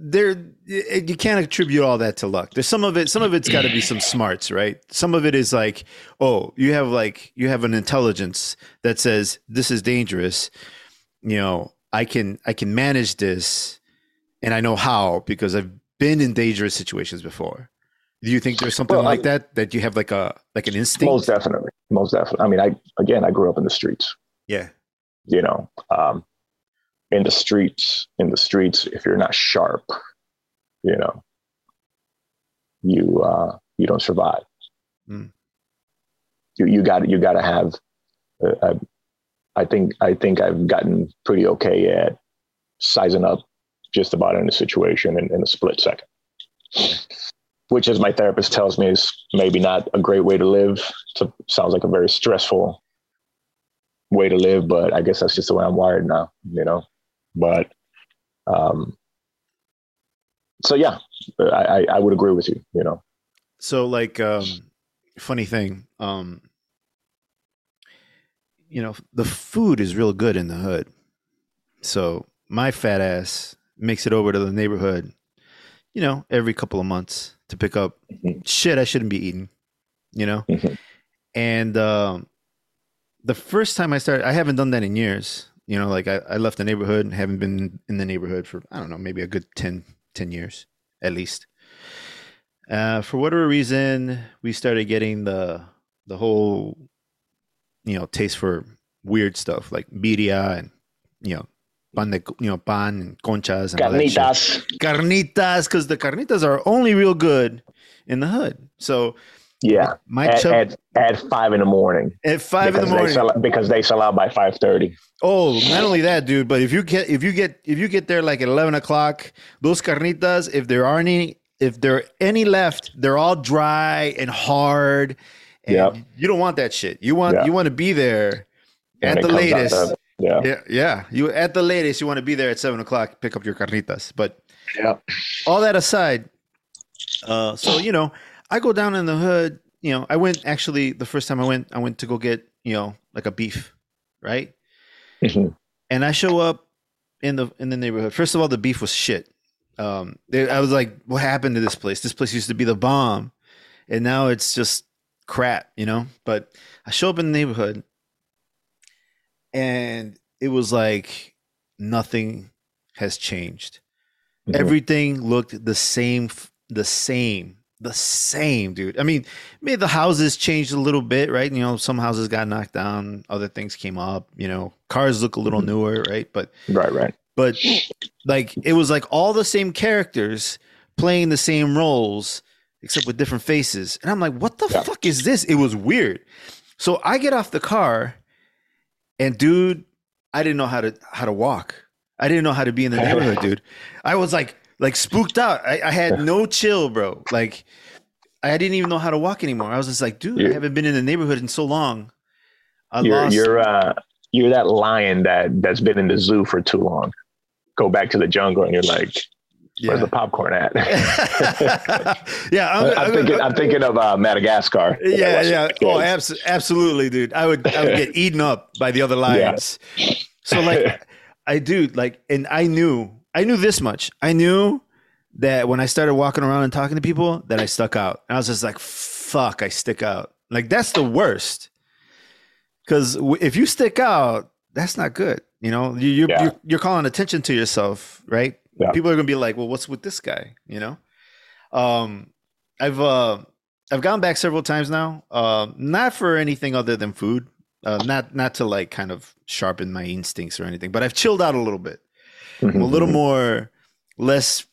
there you can't attribute all that to luck. There's some of it. Some of it's got to be some smarts, right? Some of it is like, oh, you have like you have an intelligence that says this is dangerous. You know, I can I can manage this, and I know how because I've been in dangerous situations before. Do you think there's something Well, like I- that that you have like a like an instinct? Most definitely, most definitely. I mean, I again, I grew up in the streets. yeah, You know, um, in the streets, in the streets. If you're not sharp, you know, you uh, you don't survive. Mm. You you got you got to have. Uh, uh, I think I think I've gotten pretty okay at sizing up just about any situation in, in a split second. Which, as my therapist tells me, is maybe not a great way to live. It sounds like a very stressful way to live, but I guess that's just the way I'm wired now, you know. But um, so yeah, I, I, would agree with you, you know. So like um funny thing, um you know, the food is real good in the hood. So my fat ass makes it over to the neighborhood, you know, every couple of months to pick up Mhm. shit I shouldn't be eating, you know? Mhm. And um the first time I started I haven't done that in years. You know, like I, I left the neighborhood and haven't been in the neighborhood for I don't know, maybe a good 10, 10 years at least. Uh, for whatever reason, we started getting the the whole, you know, taste for weird stuff like birria and you know, pan de, you know, pan and conchas and all that shit. Carnitas. carnitas, because the carnitas are only real good in the hood. So Yeah. my At, chub at, at five in the morning. at five in the because They morning. sell, because they sell out by 5.30. Oh, not only that, dude, but if you get if you get if you get there like at eleven o'clock, those carnitas, if there aren't any if there are any left, they're all dry and hard. And Yep. you don't want that shit. You want Yeah. you want to be there And at the latest. the- yeah. yeah, yeah. You at the latest, you want to be there at seven o'clock, pick up your carnitas. But Yeah. all that aside, uh, so you know, I go down in the hood. You know, I went actually the first time I went, I went to go get you know like a beef, right? Mhm. And I show up in the in the neighborhood. First of all, the beef was shit. Um, they, I was like, what happened to this place? This place used to be the bomb, and now it's just crap, you know. But I show up in the neighborhood, and it was like nothing has changed Mhm. everything looked the same the same the same dude. I mean maybe the houses changed a little bit right? You know some houses got knocked down other things came up you know. Cars look a little Mhm. newer right? But Right, right. but like it was like all the same characters playing the same roles except with different faces. And i'm like what the Yeah. fuck is this? It was weird. So i get off the car and dude i didn't know how to how to walk. I didn't know how to be in the (laughs) neighborhood dude. I was like like spooked out i, I had no chill bro like i didn't even know how to walk anymore i was just like dude i You're- haven't been in the neighborhood in so long i You're, lost you're, uh, you're that lion that, that's been in the zoo for too long. Go back to the jungle and you're like, where's yeah. the popcorn at? (laughs) (laughs) yeah I'm, I'm, I'm- thinking, I'm thinking of uh, Madagascar. yeah, yeah. Oh, abs- absolutely, dude. I would, I would get (laughs) eaten up by the other lions. So, like, I do, like, and I knew, I knew this much. I knew that when I started walking around and talking to people, that I stuck out. And I was just like, "Fuck, I stick out." Like, that's the worst. Because if you stick out, that's not good. You know, you, you're, Yeah. you're you're calling attention to yourself, right? Yeah. People are gonna be like, "Well, what's with this guy?" You know. Um, I've uh, I've gone back several times now. Um, not for anything other than food. Uh, not not to like kind of sharpen my instincts or anything, but I've chilled out a little bit. I'm a little more, less,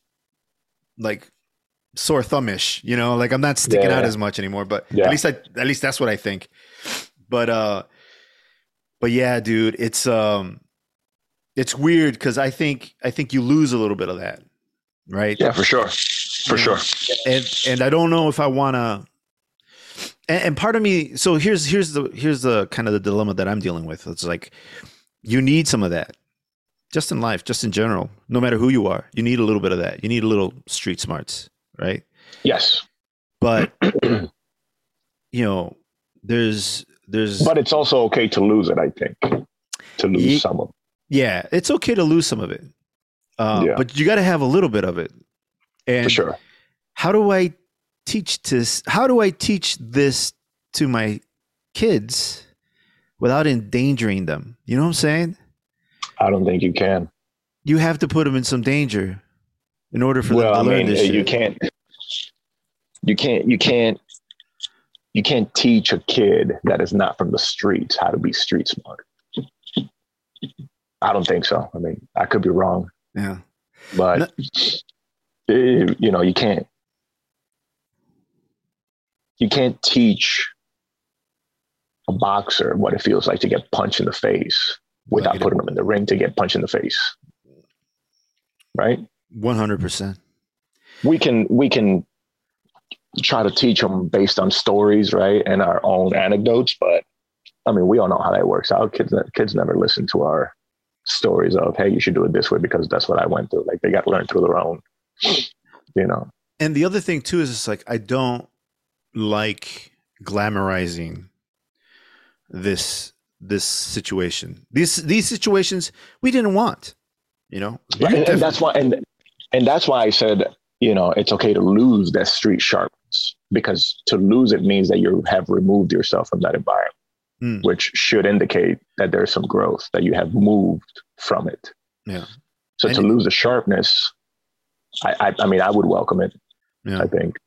like sore thumbish. You know, like I'm not sticking out as much anymore. But Yeah. at least I, at least that's what I think. But uh, but yeah, dude, it's um, it's weird because I think I think you lose a little bit of that, right? Yeah, for sure. For sure. and and I don't know if I want to. And, and part of me, so here's here's the here's the kind of the dilemma that I'm dealing with. It's like you need some of that, just in life, just in general, no matter who you are, you need a little bit of that. You need a little street smarts, right? Yes, But (clears throat) you know, there's there's but it's also okay to lose it. I think to lose Ye- some of. yeah, it's okay to lose some of it, uh, Yeah. but you got to have a little bit of it. And For sure. how do I teach this? How do I teach this to my kids without endangering them? You know what I'm saying? I don't think you can. You have to put them in some danger in order for well, I them to learn mean, this you shit. can't, you can't, you can't, you can't teach a kid that is not from the streets how to be street smart. I don't think so. I mean, I could be wrong, Yeah. but No- eh, you know, you can't, you can't teach a boxer what it feels like to get punched in the face without it- putting them in the ring to get punched in the face. Right? One hundred percent. we can we can try to teach them based on stories right and our own anecdotes but i mean we all know how that works out kids kids never listen to our stories of hey you should do it this way because that's what i went through like they got to learn through their own you know And the other thing too is it's like I don't like glamorizing this this situation. These these situations we didn't want. You know, Right, and, and that's why and and that's why i said you know it's okay to lose that street sharpness because to lose it means that you have removed yourself from that environment Hmm. which should indicate that there's some growth that you have moved from it Yeah. so And to it- lose the sharpness I, I i mean i would welcome it yeah. i think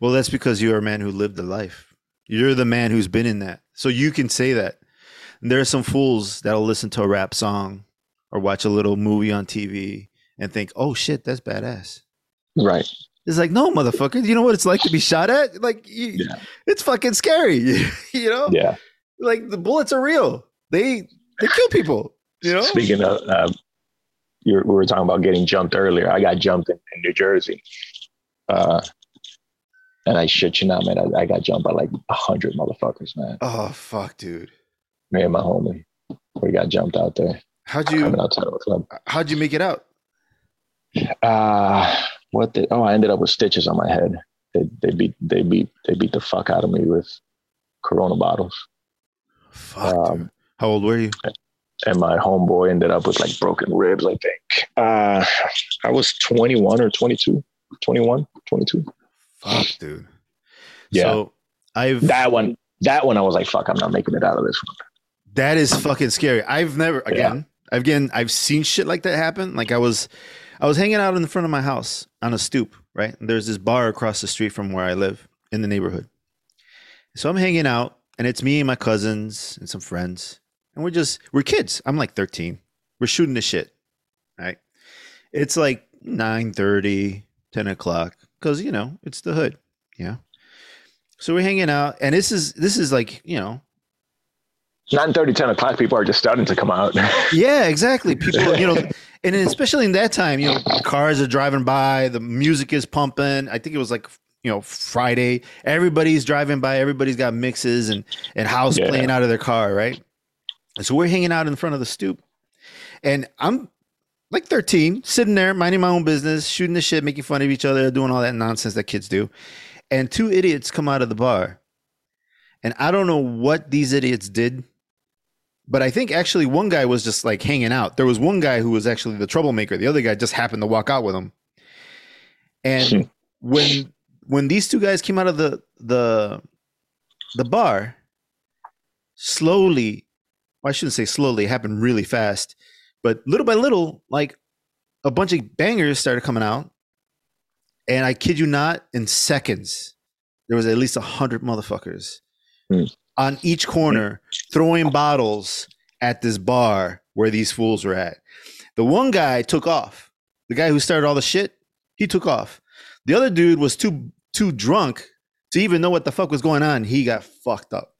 Well, that's because you're a man who lived the life. You're the man who's been in that, so you can say that. And there are some fools that'll listen to a rap song or watch a little movie on TV and think, "Oh shit, that's badass." right It's like, no, motherfucker. You know what it's like to be shot at? Like, you, Yeah. it's fucking scary. (laughs) you know, yeah like the bullets are real. They they kill people. You know. speaking of uh, you're, we were talking about getting jumped earlier i got jumped in, in new jersey uh and i shit you not man i, I got jumped by like a hundred motherfuckers man Oh fuck, dude. Me and my homie we got jumped out there How'd you outside of a club how'd you make it out? Uh what did oh I ended up with stitches on my head. They they beat they beat they beat the fuck out of me with corona bottles. Fuck. Um. How old were you? And my homeboy ended up with like broken ribs, I think. Uh I was 21 or 22. 21, 22. Fuck, dude. Yeah. So I've That one that one I was like, fuck, I'm not making it out of this one. That is fucking scary. I've never again. I've again. I've seen shit like that happen. Like I was, I was hanging out in the front of my house on a stoop. Right, and there's this bar across the street from where I live in the neighborhood. So I'm hanging out, and it's me and my cousins and some friends, and we're just we're kids. I'm like 13. We're shooting the shit. Right. It's like 9 10 o'clock because you know it's the hood. Yeah. So we're hanging out, and this is this is like you know 9 30, 10 o'clock, people are just starting to come out. (laughs) Yeah, exactly. People, you know, and especially in that time, you know, cars are driving by, the music is pumping. I think it was like, you know, Friday. Everybody's driving by, everybody's got mixes and and house Yeah. playing out of their car, right? And so we're hanging out in front of the stoop. And I'm like 13, sitting there, minding my own business, shooting the shit, making fun of each other, doing all that nonsense that kids do. And two idiots come out of the bar. And I don't know what these idiots did but I think actually one guy was just like hanging out. There was one guy who was actually the troublemaker. The other guy just happened to walk out with him. And when when these two guys came out of the the the bar, slowly, well, I shouldn't say slowly, it happened really fast, but little by little, like a bunch of bangers started coming out. And I kid you not, in seconds, there was at least a hundred motherfuckers Hmm. On each corner throwing oh. bottles at this bar where these fools were at. The one guy took off. The guy who started all the shit, he took off. The other dude was too too drunk to even know what the fuck was going on. He got fucked up.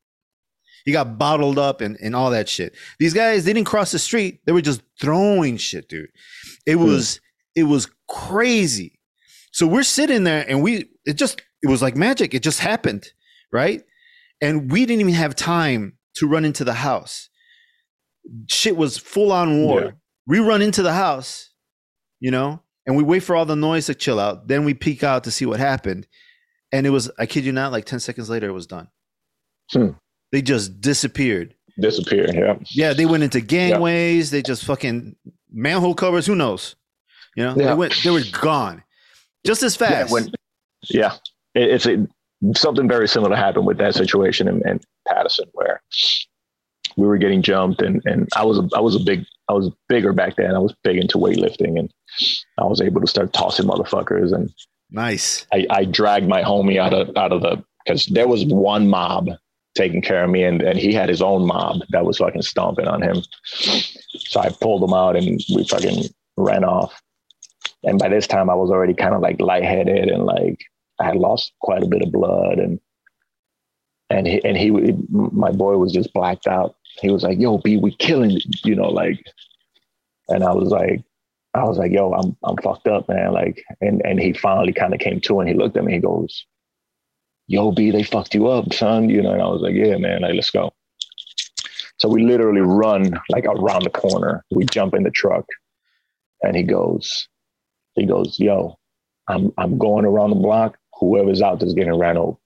He got bottled up and, and all that shit. These guys, they didn't cross the street. They were just throwing shit, dude. It hmm. was it was crazy. So we're sitting there and we it just it was like magic. It just happened, right? And we didn't even have time to run into the house. Shit was full on war. Yeah. We run into the house, you know, and we wait for all the noise to chill out. Then we peek out to see what happened. And it was, I kid you not, like 10 seconds later, it was done. Hmm. They just disappeared. Disappeared, Yeah. Yeah, they went into gangways. They just fucking manhole covers. Who knows? You know, they went. They were gone, just as Yeah, fast. when- yeah. It, it's a, something very similar happened with that situation in, in Paterson where we were getting jumped and, and I was a, I was a big I was bigger back then. I was big into weightlifting and I was able to start tossing motherfuckers and nice. I, I dragged my homie out of out of the because there was one mob taking care of me and, and he had his own mob that was fucking stomping on him. So I pulled him out and we fucking ran off. And by this time I was already kind of like lightheaded and like I had lost quite a bit of blood and and he and he my boy was just blacked out. He was like, "Yo, B, we killing," it," you know, like, and I was like, I was like, "Yo, I'm I'm fucked up, man." Like, and and he finally kind of came to and he looked at me. He goes, "Yo, B, they fucked you up, son," you know, and I was like, "Yeah, man, like, let's go." So we literally run like around the corner. We jump in the truck, and he goes, he goes, "Yo, I'm I'm going around the block. Whoever's out there's getting ran over."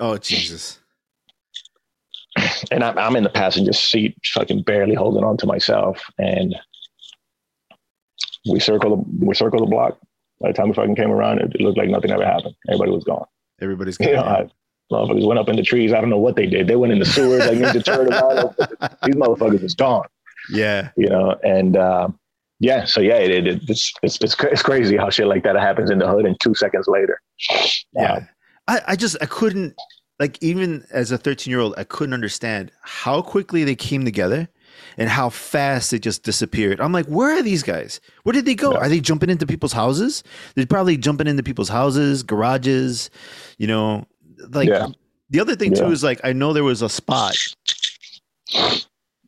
Oh Jesus. and I'm, I'm in the passenger seat, fucking barely holding on to myself. And we circle the we circle the block. By the time we fucking came around, it, it looked like nothing ever happened. Everybody was gone. Everybody's You know, gone. I, motherfuckers went up in the trees. I don't know what they did. They went in the sewers like Ninja Turtles. I don't know. These motherfuckers was gone. yeah. You know, and uh, yeah, so yeah, it, it, it's, it's it's it's crazy how shit like that happens in the hood, and two seconds later, Yeah. I, I just I couldn't like even as a 13 year old I couldn't understand how quickly they came together and how fast they just disappeared. I'm like, where are these guys? Where did they go? Yeah. Are they jumping into people's houses? They're probably jumping into people's houses, garages, you know. Like Yeah. the other thing too is like I know there was a spot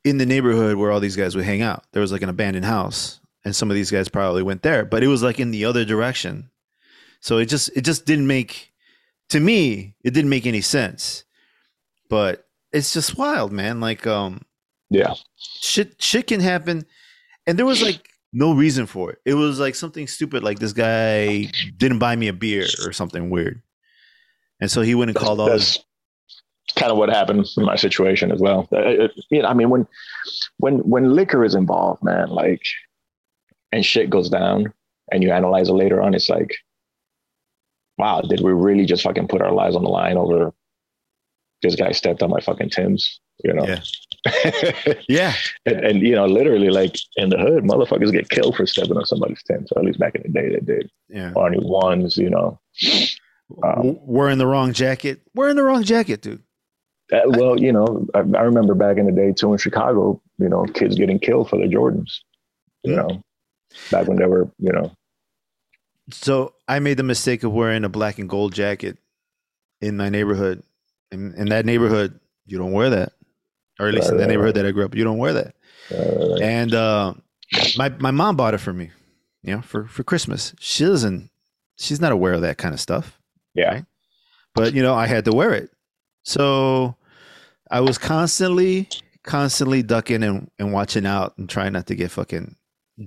in the neighborhood where all these guys would hang out. There was like an abandoned house, and some of these guys probably went there, but it was like in the other direction. So it just it just didn't make to me it didn't make any sense. But it's just wild, man. Like um yeah, shit shit can happen and there was like no reason for it. It was like something stupid like this guy didn't buy me a beer or something weird. And so he went and called all his that's kind of what happened in my situation as well. It- you know, I mean, when when when liquor is involved, man, like, and shit goes down, and you analyze it later on, it's like, wow, did we really just fucking put our lives on the line over this guy stepped on my fucking Tim's, you know? Yeah. (laughs) Yeah. and, and you know, literally, like in the hood, motherfuckers get killed for stepping on somebody's Tim's. Or at least back in the day, they did. Yeah. Barney ones, you know. Um, W- Wearing the wrong jacket. Wearing the wrong jacket, dude. Uh, well, you know, I, I remember back in the day too in Chicago, you know, kids getting killed for their Jordans. You Mm. know, back when they were, you know, So I made the mistake of wearing a black and gold jacket in my neighborhood. In in that neighborhood, you don't wear that. Or at least in the right, neighborhood that I grew up, you don't wear that. uh, And uh, my my mom bought it for me, you know, for for Christmas. She doesn't. She's not aware of that kind of stuff. yeah, But you know, I had to wear it. So I was constantly, constantly ducking and, and watching out and trying not to get fucking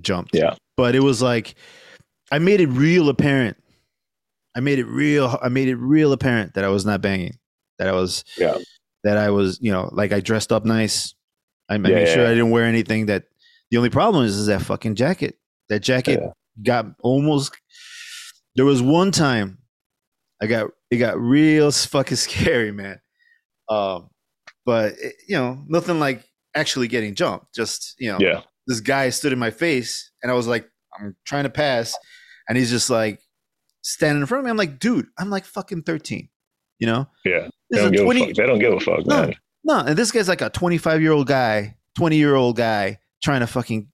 jumped. Yeah. But it was like I made it real apparent. I made it real. I made it real apparent that I was not banging. That I was. Yeah. That I was. You know, like I dressed up nice. I, I Yeah, made sure yeah. I didn't wear anything that. The only problem is, is that fucking jacket. That jacket Yeah. got almost. There was one time, I got it got real fucking (laughs) scary, man. Um, but it, you know, nothing like actually getting jumped. Just you know, yeah, this guy stood in my face, and I was like, I'm trying to pass, and he's just like standing in front of me. I'm like, dude, I'm like fucking 13. You know, yeah. They don't give 20. a fuck. They don't give a fuck, No. man. No, and this guy's like a 25 year old guy, 20 year old guy trying to fucking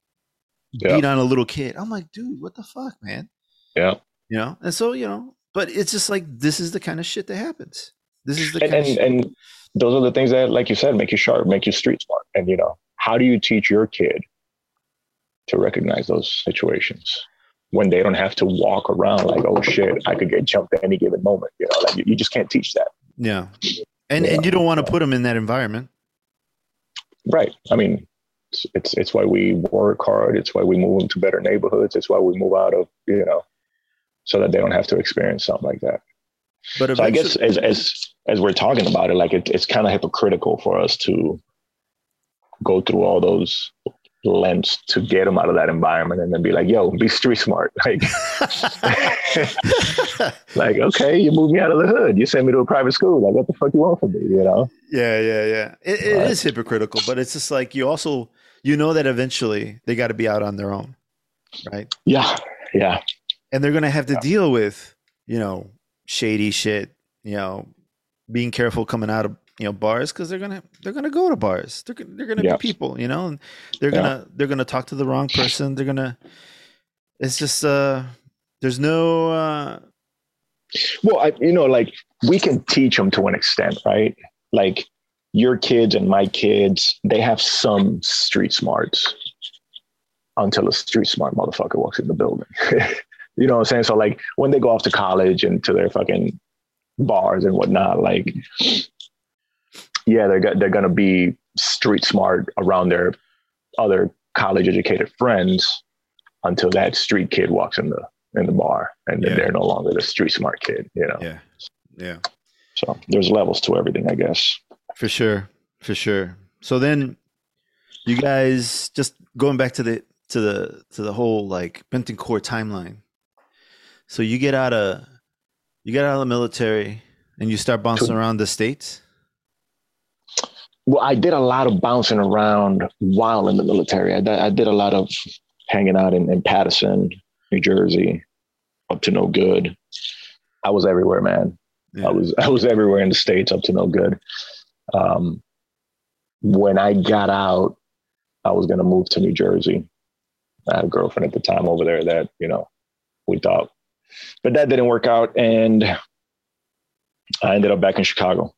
Yeah. beat on a little kid. I'm like, dude, what the fuck, man? Yeah. You know, and so you know, but it's just like this is the kind of shit that happens. This is the And, kind of and shit. and those are the things that, like you said, make you sharp, make you street smart. And you know, how do you teach your kid to recognize those situations when they don't have to walk around like, oh shit, I could get jumped at any given moment? You know, like you, you just can't teach that. yeah, and Yeah. and you don't want to put them in that environment. Right. I mean, It's, it's it's why we work hard. It's why we move them to better neighborhoods. It's why we move out of you know, so that they don't have to experience something like that. But So I guess as as as we're talking about it, like it, it's kind of hypocritical for us to go through all those lengths to get them out of that environment and then be like, "Yo, be street smart." (laughs) Like, (laughs) like okay, you moved me out of the hood. You sent me to a private school. Like, what the fuck you want from me? You know? Yeah, yeah, yeah. It, it Right. is hypocritical, but it's just like you also you know that eventually they got to be out on their own, right? Yeah, yeah, And they're gonna have to Yeah. deal with you know shady shit, you know, being careful coming out of you know bars because they're gonna they're gonna go to bars. They're gonna- they're gonna be people, you know, and they're Yeah. gonna they're gonna talk to the wrong person. They're gonna. It's just uh, there's no uh, Well, I, you know, like we can teach them to an extent, right? Like your kids and my kids, they have some street smarts until a street smart motherfucker walks in the building. (laughs) you know what I'm saying? So like when they go off to college and to their fucking bars and whatnot, like yeah, they're they're gonna be street smart around their other college educated friends until that street kid walks in the in the bar and then Yeah. they're no longer the street smart kid, you know. yeah, yeah. So there's levels to everything, I guess. For sure, for sure. So then, you guys just going back to the to the to the whole like Betancur timeline. So you get out of you get out of the military and you start bouncing around the states. Well, I did a lot of bouncing around while in the military. I, did- I did a lot of hanging out in, in Paterson, New Jersey, up to no good. I was everywhere, man. Yeah. I was I was everywhere in the states, up to no good. Um, when I got out, I was gonna move to New Jersey. I had a girlfriend at the time over there that you know we thought, but that didn't work out, and I ended up back in Chicago.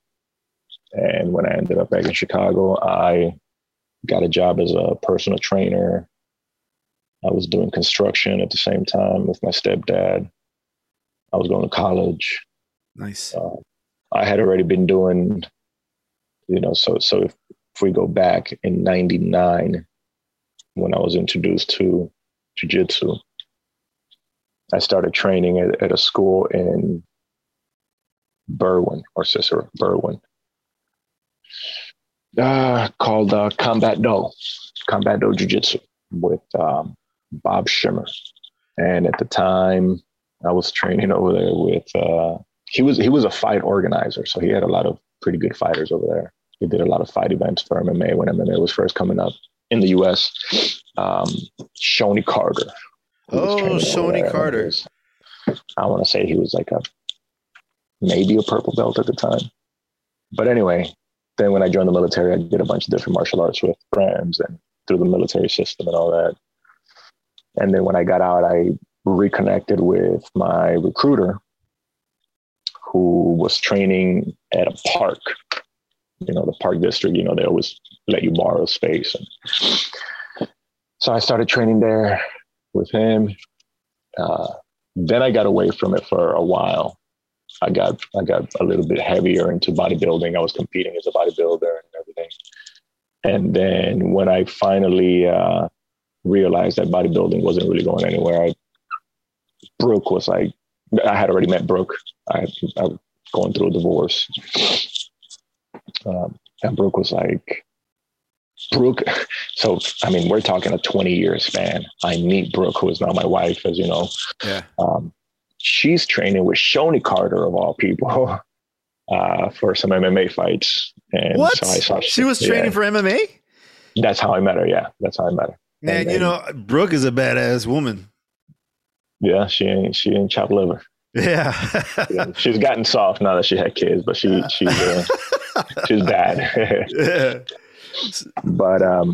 And when I ended up back in Chicago, I got a job as a personal trainer. I was doing construction at the same time with my stepdad. I was going to college. Nice. Uh, I had already been doing, you know, so so if, if we go back in '99, when I was introduced to jujitsu, I started training at, at a school in Berwyn or Cicero, Berwyn, uh, called uh, Combat Do, Combat Do Jiu Jitsu with um, Bob Schirmer. And at the time, I was training over there with uh, he was he was a fight organizer, so he had a lot of pretty good fighters over there. He did a lot of fight events for MMA when MMA was first coming up in the U.S. Um, Shonie Carter. Oh, Shoney. Carter. Was- I want to say he was like a maybe a purple belt at the time. But anyway, then when I joined the military, I did a bunch of different martial arts with friends and through the military system and all that. And then when I got out, I reconnected with my recruiter who was training at a park, you know, the park district, you know, they always let you borrow space. And so I started training there with him. Uh, then I got away from it for a while. I got I got a little bit heavier into bodybuilding. I was competing as a bodybuilder and everything. And then when I finally uh, realized that bodybuilding wasn't really going anywhere, I, Brooke was like, I had already met Brooke. I, I was going through a divorce. Um, and Brooke was like, Brooke, (laughs) so I mean, we're talking a 20 year span. I meet Brooke, who is now my wife, as you know. Yeah. Um, she's training with Shonie Carter of all people (laughs) uh, for some MMA fights. And What? so I saw She was training yeah, for MMA. That's how I met her. Yeah, that's how I met her. Man, And you know, Brooke is a badass woman. Yeah, she ain't she ain't chopped liver. Yeah. (laughs) Yeah, she's gotten soft now that she had kids, but she she's uh, (laughs) she's bad. yeah. but um,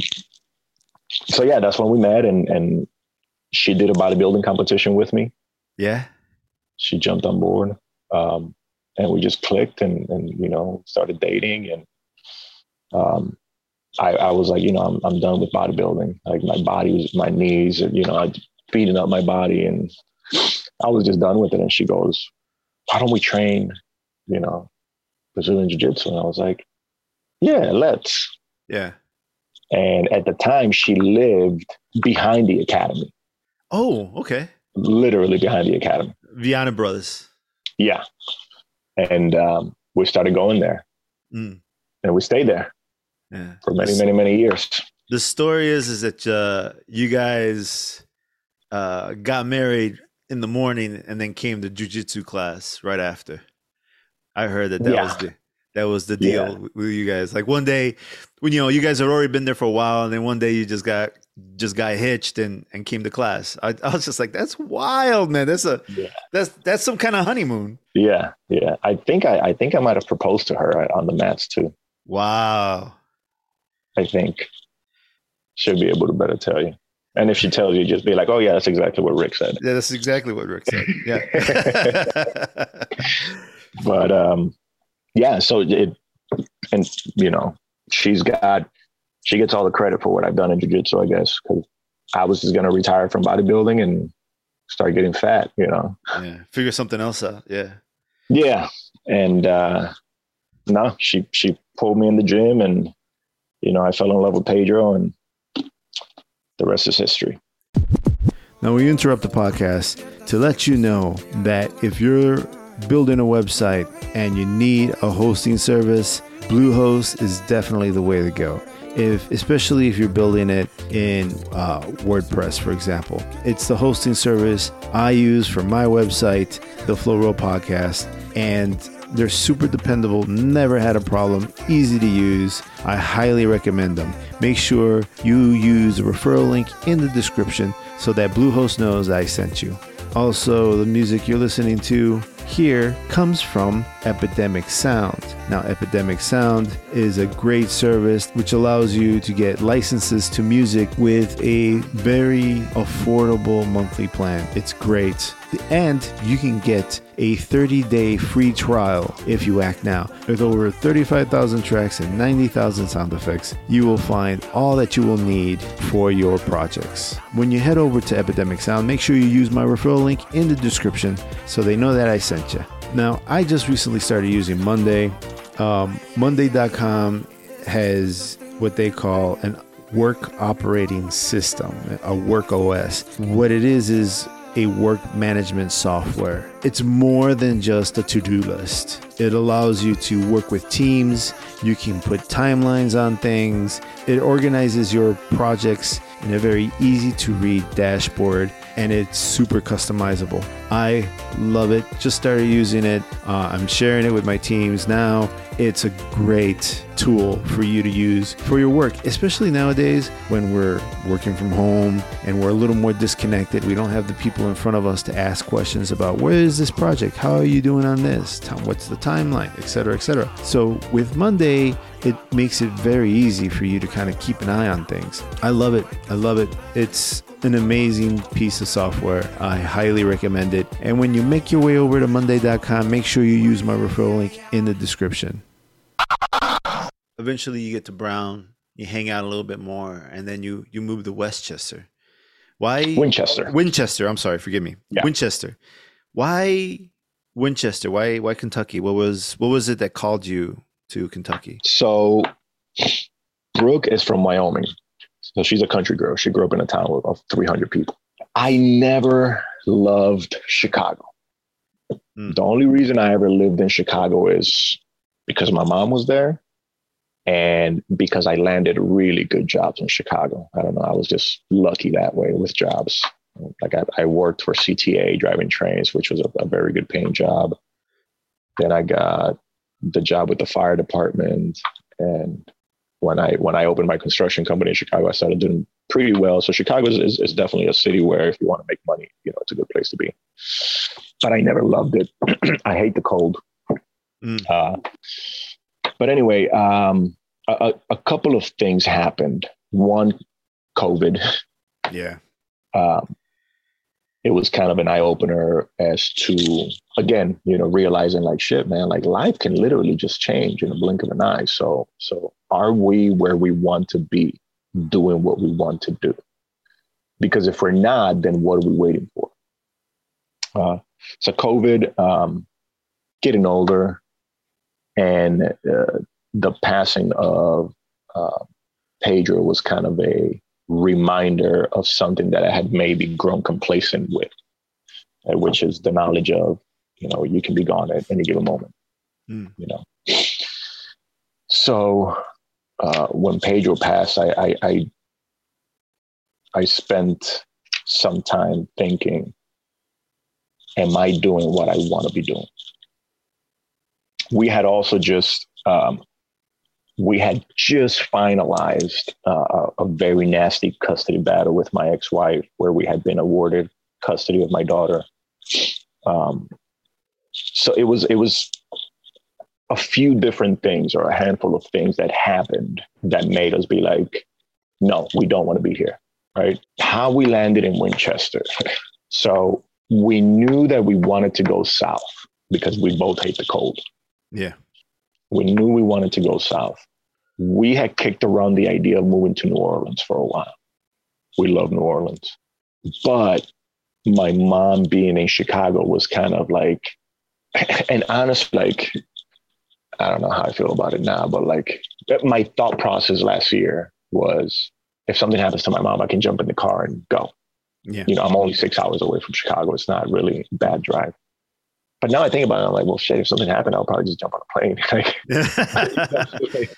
so yeah, that's when we met, and and she did a bodybuilding competition with me. Yeah. She jumped on board um, and we just clicked and, and you know started dating and um, I, I was like you know I'm, I'm done with bodybuilding like my body was my knees and, you know I beating up my body and I was just done with it and she goes why don't we train you know Brazilian jiu-jitsu and I was like yeah let's Yeah. And at the time, she lived behind the academy, Oh, okay. literally behind the academy. Viana Brothers. Yeah. And um, we started going there Mm, and we stayed there yeah. for many, many, many years. The story is is that uh, you guys uh, got married in the morning and then came to jujitsu class right after. I heard that that Yeah. was the that was the deal Yeah. with- with you guys. Like one day, when you know you guys had already been there for a while, and then one day you just got just got hitched and and came to class. I, I was just like, that's wild, man. That's a Yeah. that's that's some kind of honeymoon. Yeah. Yeah. I think I, I think I might have proposed to her on the mats too. Wow. I think she'll be able to better tell you. And if she tells you, just be like, "Oh yeah, that's exactly what Ric said." Yeah, that's exactly what Ric said. Yeah. (laughs) But um, yeah. So it, and you know, she's got, she gets all the credit for what I've done in jujitsu, I guess, because I was just gonna retire from bodybuilding and start getting fat. You know. yeah. Figure something else out. Yeah. Yeah. And uh, no, she she pulled me in the gym, and you know, I fell in love with Pedro, and the rest is history. Now, we interrupt the podcast to let you know that if you're building a website and you need a hosting service, Bluehost is definitely the way to go. If, especially if you're building it in uh, WordPress, for example, it's the hosting service I use for my website, the Flow Roll Podcast, and they're super dependable, never had a problem, easy to use. I highly recommend them. Make sure you use the referral link in the description so that Bluehost knows I sent you. Also, the music you're listening to here comes from Epidemic Sound. Now, Epidemic Sound is a great service which allows you to get licenses to music with a very affordable monthly plan. It's great. And you can get a 30 day free trial if you act now. With over 35,000 tracks and 90,000 sound effects, you will find all that you will need for your projects. When you head over to Epidemic Sound, make sure you use my referral link in the description so they know that I sent you. Now, I just recently started using Monday. Um, Monday.com has what they call an work operating system, a work OS. What it is is a work management software. It's more than just a to do list. It allows you to work with teams, you can put timelines on things, it organizes your projects in a very easy to read dashboard, and it's super customizable. I love it. Just started using it. Uh, I'm sharing it with my teams now. It's a great tool for you to use for your work, especially nowadays when we're working from home and we're a little more disconnected. We don't have the people in front of us to ask questions about where is this project? How are you doing on this? What's the timeline, etc., etc. So with Monday, it makes it very easy for you to kind of keep an eye on things. I love it. I love it. It's an amazing piece of software. I highly recommend it. And when you make your way over to Monday.com, make sure you use my referral link in the description. Eventually, you get to Brown, you hang out a little bit more, and then you you move to Westchester. Why Winchester. Winchester? I'm sorry, forgive me. Yeah. Winchester. Why Winchester? Why why Kentucky? What was what was it that called you to Kentucky? So Brooke is from Wyoming. So she's a country girl. She grew up in a town of 300 people. I never loved Chicago. Hmm. The only reason I ever lived in Chicago is because my mom was there and because I landed really good jobs in Chicago. I don't know. I was just lucky that way with jobs. Like I, I worked for CTA driving trains, which was a, a very good paying job. Then I got the job with the fire department and when I when I opened my construction company in Chicago, I started doing pretty well. So Chicago is, is, definitely a city where if you want to make money, you know, it's a good place to be. But I never loved it. (clears throat) I hate the cold. Mm. Uh, but anyway, um, a, a- a couple of things happened. One, COVID. Yeah. Um, it was kind of an eye opener as to again, you know, realizing like shit, man, like life can literally just change in a blink of an eye. So, so are we where we want to be, doing what we want to do? Because if we're not, then what are we waiting for? Uh, so, COVID, um, getting older, and uh, the passing of uh, Pedro was kind of a reminder of something that I had maybe grown complacent with, uh, which is the knowledge of, you know, you can be gone at any given moment, Mm. you know. So uh, when Pedro passed, I, I, I, I spent some time thinking, am I doing what I want to be doing? We had also just um, we had just finalized uh, a very nasty custody battle with my ex-wife, where we had been awarded custody of my daughter. Um, so it was it was a few different things or a handful of things that happened that made us be like, no, we don't want to be here. Right? How we landed in Winchester. (laughs) so we knew that we wanted to go south because we both hate the cold. Yeah. We knew we wanted to go south. We had kicked around the idea of moving to New Orleans for a while. We love New Orleans. But my mom being in Chicago was kind of like, (clears throat) and honestly, like, I don't know how I feel about it now, but like my thought process last year was if something happens to my mom, I can jump in the car and go. Yeah. You know, I'm only six hours away from Chicago. It's not really a bad drive. But now I think about it, I'm like, well, shit, if something happened, I'll probably just jump on a plane. (laughs) like,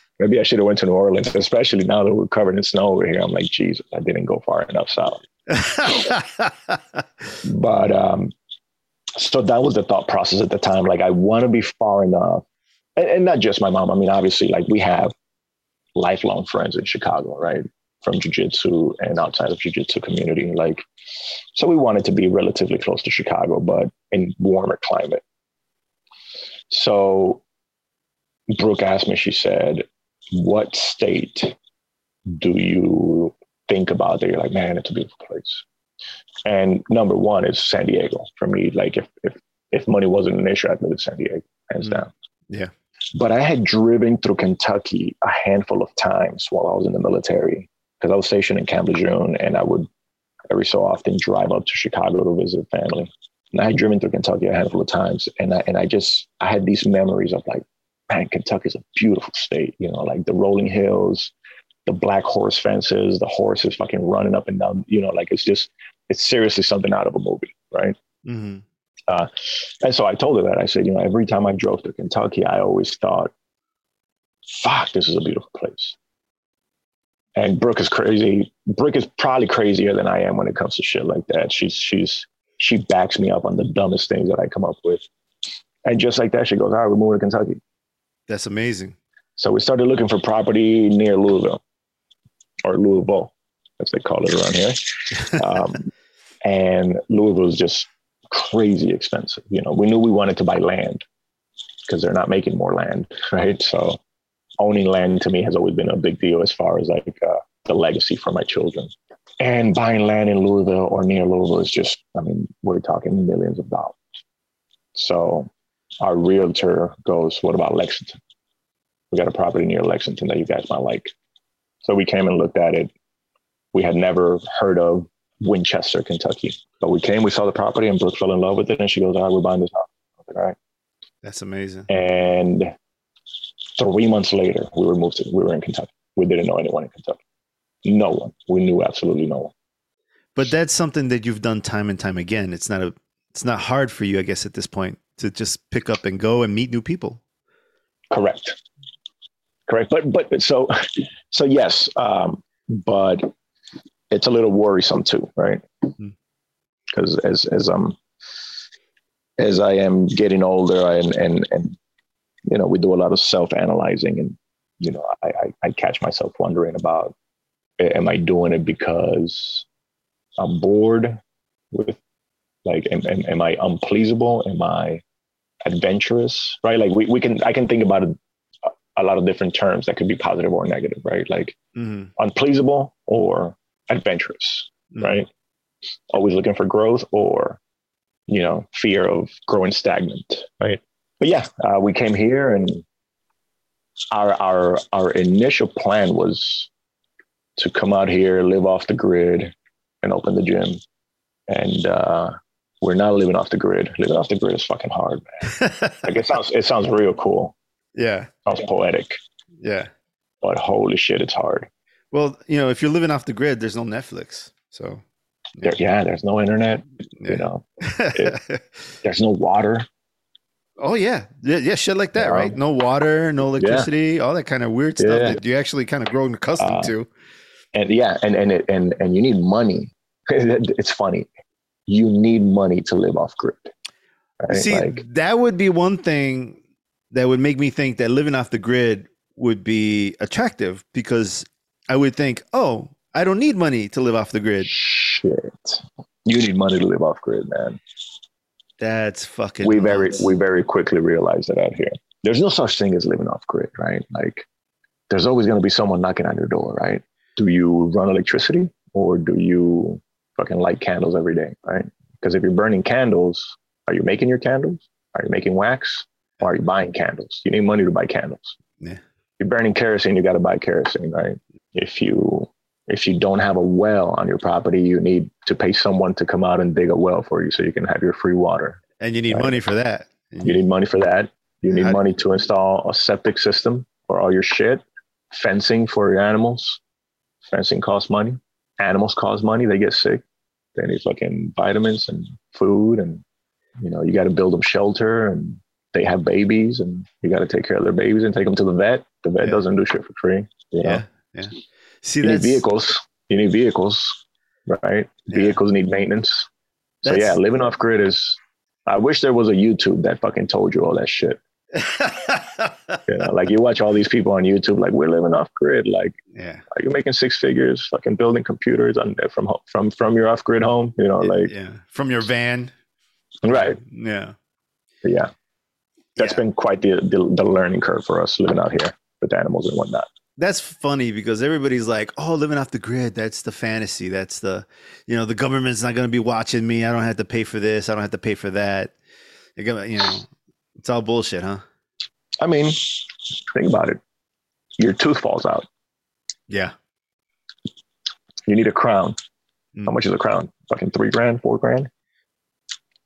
(laughs) maybe I should have went to New Orleans, especially now that we're covered in snow over here. I'm like, Jesus, I didn't go far enough south. (laughs) but um, so that was the thought process at the time. Like, I want to be far enough, and, and not just my mom. I mean, obviously, like we have lifelong friends in Chicago, right? From jujitsu and outside of jujitsu community. Like, so we wanted to be relatively close to Chicago, but in warmer climate. So Brooke asked me, she said, What state do you think about that you're like, man, it's a beautiful place? And number one is San Diego for me. Like if if if money wasn't an issue, I'd live in San Diego, hands Mm. down. Yeah. But I had driven through Kentucky a handful of times while I was in the military because I was stationed in Camp Lejeune and I would every so often drive up to Chicago to visit family. And I had driven through Kentucky a handful of times and I, and I just, I had these memories of like, man, Kentucky's a beautiful state, you know, like the rolling hills, the black horse fences, the horses fucking running up and down, you know, like it's just, it's seriously something out of a movie, right? hmm Uh, and so I told her that. I said, you know, every time I drove to Kentucky, I always thought, fuck, this is a beautiful place. And Brooke is crazy. Brooke is probably crazier than I am when it comes to shit like that. She's she's she backs me up on the dumbest things that I come up with. And just like that, she goes, all right, we're moving to Kentucky. That's amazing. So we started looking for property near Louisville or Louisville, as they call it around here. (laughs) Um, and Louisville is just crazy expensive. You know, we knew we wanted to buy land because they're not making more land, (laughs) right? So owning land to me has always been a big deal as far as like uh, the legacy for my children. And buying land in Louisville or near Louisville is just, I mean, we're talking millions of dollars. So our realtor goes, what about Lexington? We got a property near Lexington that you guys might like. So we came and looked at it. We had never heard of Winchester, Kentucky. But we came, we saw the property, and Brooke fell in love with it. And she goes, All right, we're buying this house. I was like, All right. That's amazing. And three months later, we were moved to, we were in Kentucky. We didn't know anyone in Kentucky. No one. We knew absolutely no one. But that's something that you've done time and time again. It's not a it's not hard for you, I guess, at this point to just pick up and go and meet new people. Correct. Correct. But but so so yes. Um, but it's a little worrisome too, right? Because as as I'm as I am getting older and and and you know, we do a lot of self analyzing and you know, I, I I catch myself wondering about am I doing it because I'm bored with like am, am, am I unpleasable? Am I adventurous? Right? Like we, we can I can think about it a lot of different terms that could be positive or negative, right? Like hmm unpleasable or adventurous, Mhm. right? Always looking for growth or, you know, fear of growing stagnant, right? But yeah, uh, we came here and our our our initial plan was to come out here, live off the grid, and open the gym. And uh, we're not living off the grid. Living off the grid is fucking hard, man. (laughs) Like it sounds it sounds real cool. yeah. Sounds poetic, Yeah. but holy shit, it's hard. Well, you know, if you're living off the grid, there's no Netflix. So There, yeah, there's no internet. Yeah. You know, (laughs) there's no water. Oh yeah. yeah, yeah, shit like that, Yeah. right? No water, no electricity, all that kind of weird stuff Yeah. that you actually kind of grown accustomed Uh, to. and yeah and and it, and and you need money (laughs) it's funny you need money to live off grid right? See, like that would be one thing that would make me think that living off the grid would be attractive because I would think, oh, I don't need money to live off the grid. shit you need money to live off grid man That's fucking. we very nuts. we very quickly realized that out here. There's no such thing as living off grid right? Like there's always going to be someone knocking on your door right? Do you run electricity or do you fucking light candles every day right? Because if you're burning candles are you making your candles? Are you making wax? Or are you buying candles? You need money to buy candles. Yeah. you're burning kerosene you got to buy kerosene right? If you if you don't have a well on your property you need to pay someone to come out and dig a well for you so you can have your free water and you need Right. money for that. you need money for that. You need How- money to install a septic system for all your shit, fencing for your animals. Fencing costs money. Animals cost money. They get sick. They need fucking vitamins and food, and you know you got to build them shelter, and they have babies, and you got to take care of their babies and take them to the vet. The vet Yeah. doesn't do shit for free. You know, yeah, yeah. See, you need vehicles. You need vehicles, right? Yeah. Vehicles need maintenance. So That's- yeah, living off grid is. I wish there was a YouTube that fucking told you all that shit. (laughs) You know, like you watch all these people on YouTube, like we're living off grid. Like, yeah, are you making six figures, fucking building computers on from from from your off grid home? You know, like yeah. From your van, right, yeah. But yeah. That's Yeah. been quite the, the the learning curve for us living out here with animals and whatnot. That's funny because everybody's like, "Oh, living off the grid, that's the fantasy. That's the, you know, the government's not going to be watching me. I don't have to pay for this. I don't have to pay for that. Gonna, you know, it's all bullshit, huh? I mean, think about it. Your tooth falls out. Yeah. You need a crown. Mm. How much is a crown? Fucking three grand, four grand.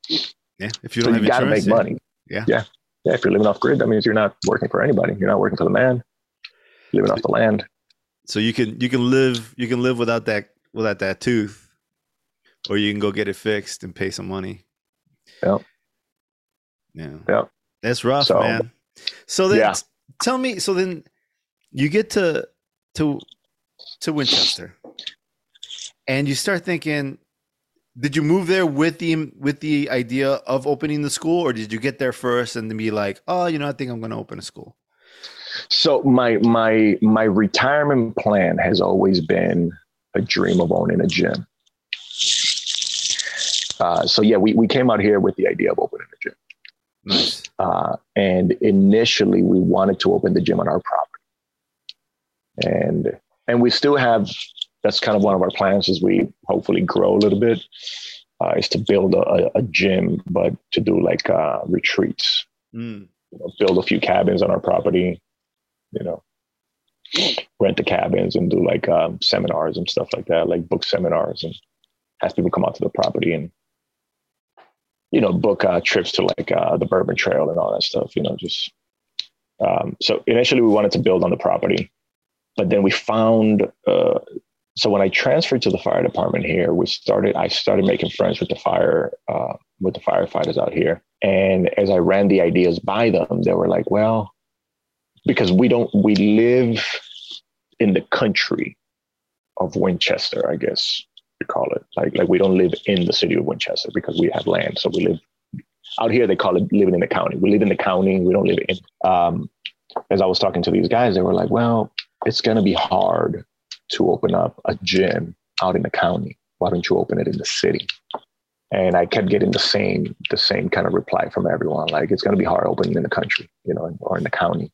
Yeah. If you don't you have got to make money. Yeah. yeah, yeah. If you're living off grid, that means you're not working for anybody. You're not working for the man. Living off the land. So you can you can live you can live without that without that tooth, or you can go get it fixed and pay some money. Yep. Yeah. Yep. That's rough, So- man. So then Yeah. tell me. So then you get to to to Winchester, and you start thinking. Did you move there with the with the idea of opening the school, or did you get there first and then be like, oh, you know, I think I'm going to open a school? So my my my retirement plan has always been a dream of owning a gym. Uh, so yeah, we, we came out here with the idea of opening a gym. Nice. Uh, and initially we wanted to open the gym on our property. And and we still have that's kind of one of our plans as we hopefully grow a little bit, uh, is to build a, a- gym, but to do like uh, retreats Mm. you know, build a few cabins on our property, you know, rent the cabins and do like um, seminars and stuff like that, like book seminars and have people come out to the property and, you know, book uh, trips to like uh, the Bourbon Trail and all that stuff, you know, just. Um, so initially we wanted to build on the property, but then we found, uh, so when I transferred to the fire department here, we started, I started making friends with the fire, uh, with the firefighters out here. And as I ran the ideas by them, they were like, well, because we don't, we live in the country of Winchester, I guess you call it. Like, like we don't live in the city of Winchester because we have land. So we live out here, they call it living in the county. We live in the county. We don't live in, um, as I was talking to these guys, they were like, well, it's going to be hard to open up a gym out in the county. Why don't you open it in the city? And I kept getting the same the same kind of reply from everyone, like it's going to be hard opening in the country, you know, or in the county.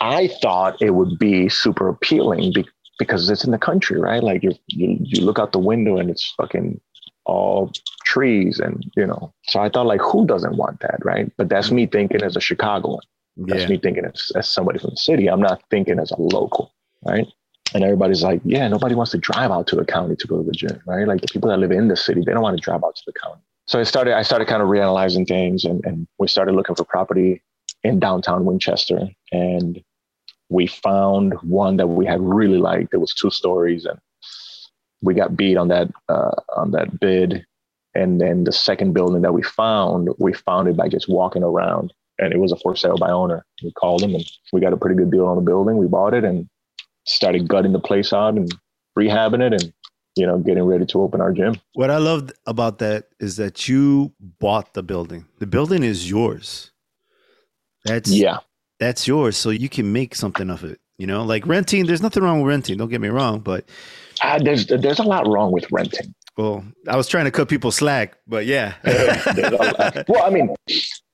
I thought it would be super appealing be- because it's in the country, right? Like you you you look out the window and it's fucking all trees and you know. So I thought like who doesn't want that, right? But that's me thinking as a Chicagoan. That's Yeah. me thinking as, as somebody from the city. I'm not thinking as a local, right? And everybody's like, yeah, nobody wants to drive out to the county to go to the gym, right? Like the people that live in the city, they don't want to drive out to the county. So I started, I started kind of reanalyzing things and, and we started looking for property in downtown Winchester. And we found one that we had really liked. It was two stories, and we got beat on that uh, on that bid. And then the second building that we found, we found it by just walking around, and it was a for sale by owner. We called them, and we got a pretty good deal on the building. We bought it and started gutting the place out and rehabbing it, and you know, getting ready to open our gym. What I loved about that is that you bought the building. The building is yours. That's Yeah, that's yours, so you can make something of it. You know, like renting. There's nothing wrong with renting. Don't get me wrong, but uh, there's there's a lot wrong with renting. well, I was trying to cut people slack, but yeah, (laughs) There's a lot- well, I mean,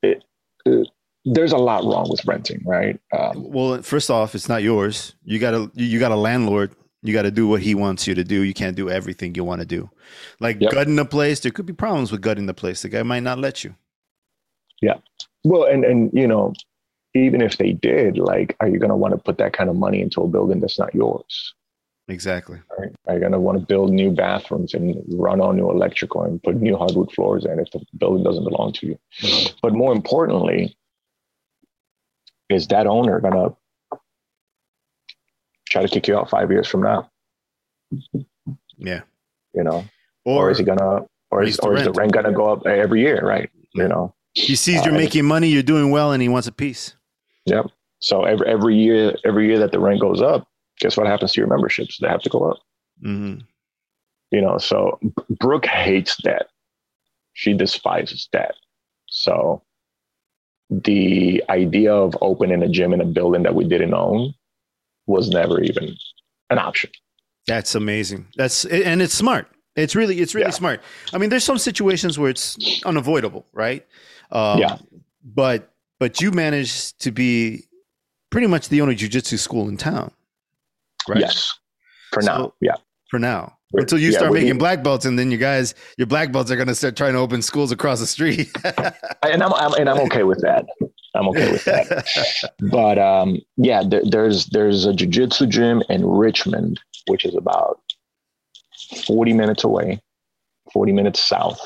it, uh, there's a lot wrong with renting, right? Um, well, first off, it's not yours. You got a you got a landlord. You got to do what he wants you to do. You can't do everything you want to do. Like Yep. gutting the place, there could be problems with gutting the place. The guy might not let you. Yeah. Well, and and you know, even if they did, like, are you going to want to put that kind of money into a building that's not yours? Exactly. Right? Are you going to want to build new bathrooms and run on new electrical and put new hardwood floors in if the building doesn't belong to you? But more importantly, is that owner going to try to kick you out five years from now? Yeah. You know, Or, or is he gonna or is, the or is the rent. rent gonna go up every year right? You know? He sees you're uh, making money, you're doing well, and he wants a piece. yep. So every every year every year that the rent goes up guess what happens to your memberships? They have to go up. Hmm you know so brooke hates that. She despises that. So the idea of opening a gym in a building that we didn't own was never even an option That's amazing. That's and it's smart. It's really it's really Yeah. smart. I mean, there's some situations where it's unavoidable, right? Um, Yeah. But but you managed to be pretty much the only jujitsu school in town, right? yes for now yeah For now, until you yeah, start making black belts, and then you guys, your black belts are going to start trying to open schools across the street. and I'm, I'm and i'm okay with that. I'm okay with that. (laughs) But um, yeah, there, there's there's a jujitsu gym in Richmond, which is about 40 minutes away, 40 minutes south,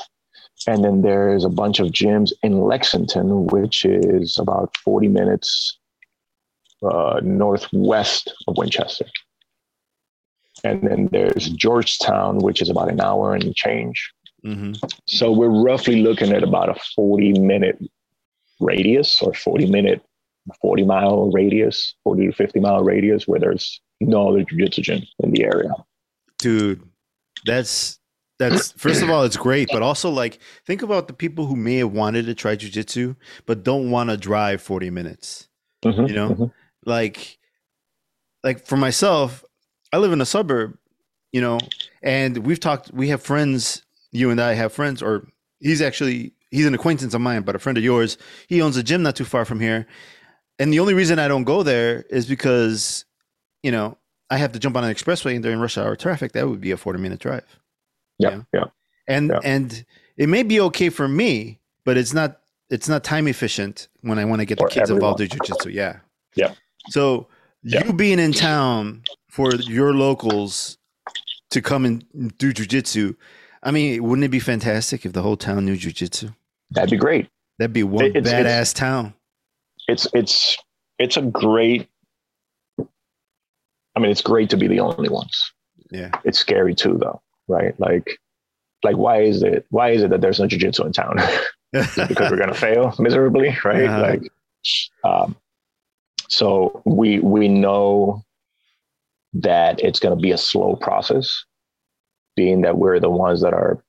and then there's a bunch of gyms in Lexington, which is about 40 minutes uh, northwest of Winchester, and then there's Georgetown, which is about an hour and change. hmm So we're roughly looking at about a 40 minute radius or 40 minute, 40 mile radius, 40 to 50 mile radius where there's no other jiu-jitsu gym in the area. dude that's that's (clears throat) first of all it's great but also like think about the people who may have wanted to try jujitsu but don't want to drive 40 minutes Mhm, you know mhm. like like for myself i live in a suburb you know and we've talked we have friends you and i have friends or he's actually he's an acquaintance of mine but a friend of yours he owns a gym not too far from here and the only reason i don't go there is because you know i have to jump on an expressway and during rush hour traffic that would be a 40 minute drive Yeah, Yeah. yeah. and Yeah. and it may be okay for me but it's not it's not time efficient when i want to get the kids involved in everyone. jiu-jitsu yeah Yeah. so Yeah. you being in town for your locals to come and do jiu-jitsu i mean wouldn't it be fantastic if the whole town knew jiu-jitsu That'd be great. that'd be one It's- badass it's- town It's it's it's a great I mean it's great to be the only ones. yeah It's scary too though, right? Like like why is it why is it that there's no jiu-jitsu in town? (laughs) because we're gonna fail miserably, right? Uh-huh. Like, um, so we we know that it's gonna be a slow process, being that we're the ones that are,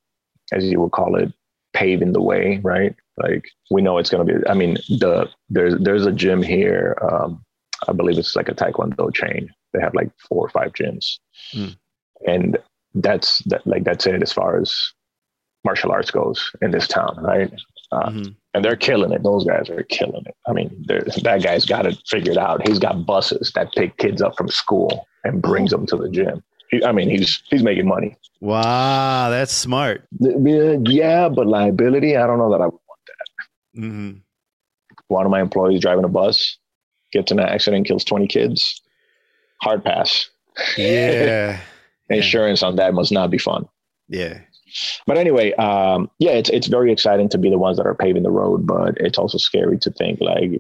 as you would call it, paving the way, right? Like we know it's gonna be. I mean, the there's there's a gym here. Um, I believe it's like a Taekwondo chain. They have like four or five gyms, Hmm. and that's that like that's it as far as martial arts goes in this town, right? Uh, Mhm. And they're killing it. Those guys are killing it. I mean, that guy's got it figured out. He's got buses that pick kids up from school and brings them to the gym. He, I mean, he's he's making money. wow that's smart Yeah, but liability, I don't know that I would. hmm One of my employees driving a bus gets in an accident, kills 20 kids. Hard pass. Yeah. (laughs) Insurance on that must not be fun. yeah But anyway, um, yeah, it's it's very exciting to be the ones that are paving the road, but it's also scary to think like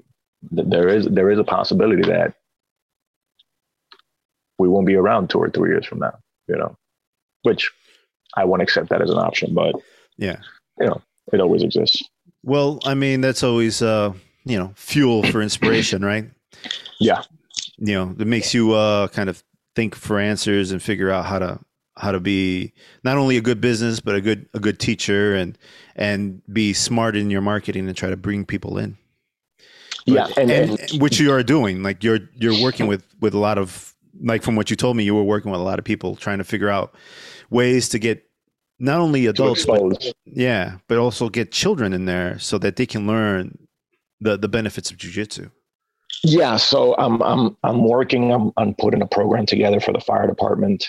th- there is there is a possibility that we won't be around two or three years from now. You know, which I won't accept that as an option, but Yeah. you know, it always exists. Well, I mean, that's always uh, you know, fuel for inspiration, right? Yeah. You know, it makes you uh kind of think for answers and figure out how to how to be not only a good business but a good a good teacher and and be smart in your marketing and try to bring people in. Yeah, and, and, and which you are doing. Like you're you're working with with a lot of like from what you told me, you were working with a lot of people trying to figure out ways to get not only adults, but yeah, but also get children in there so that they can learn the the benefits of jujitsu. Yeah, so I'm I'm I'm working I'm on putting a program together for the fire department.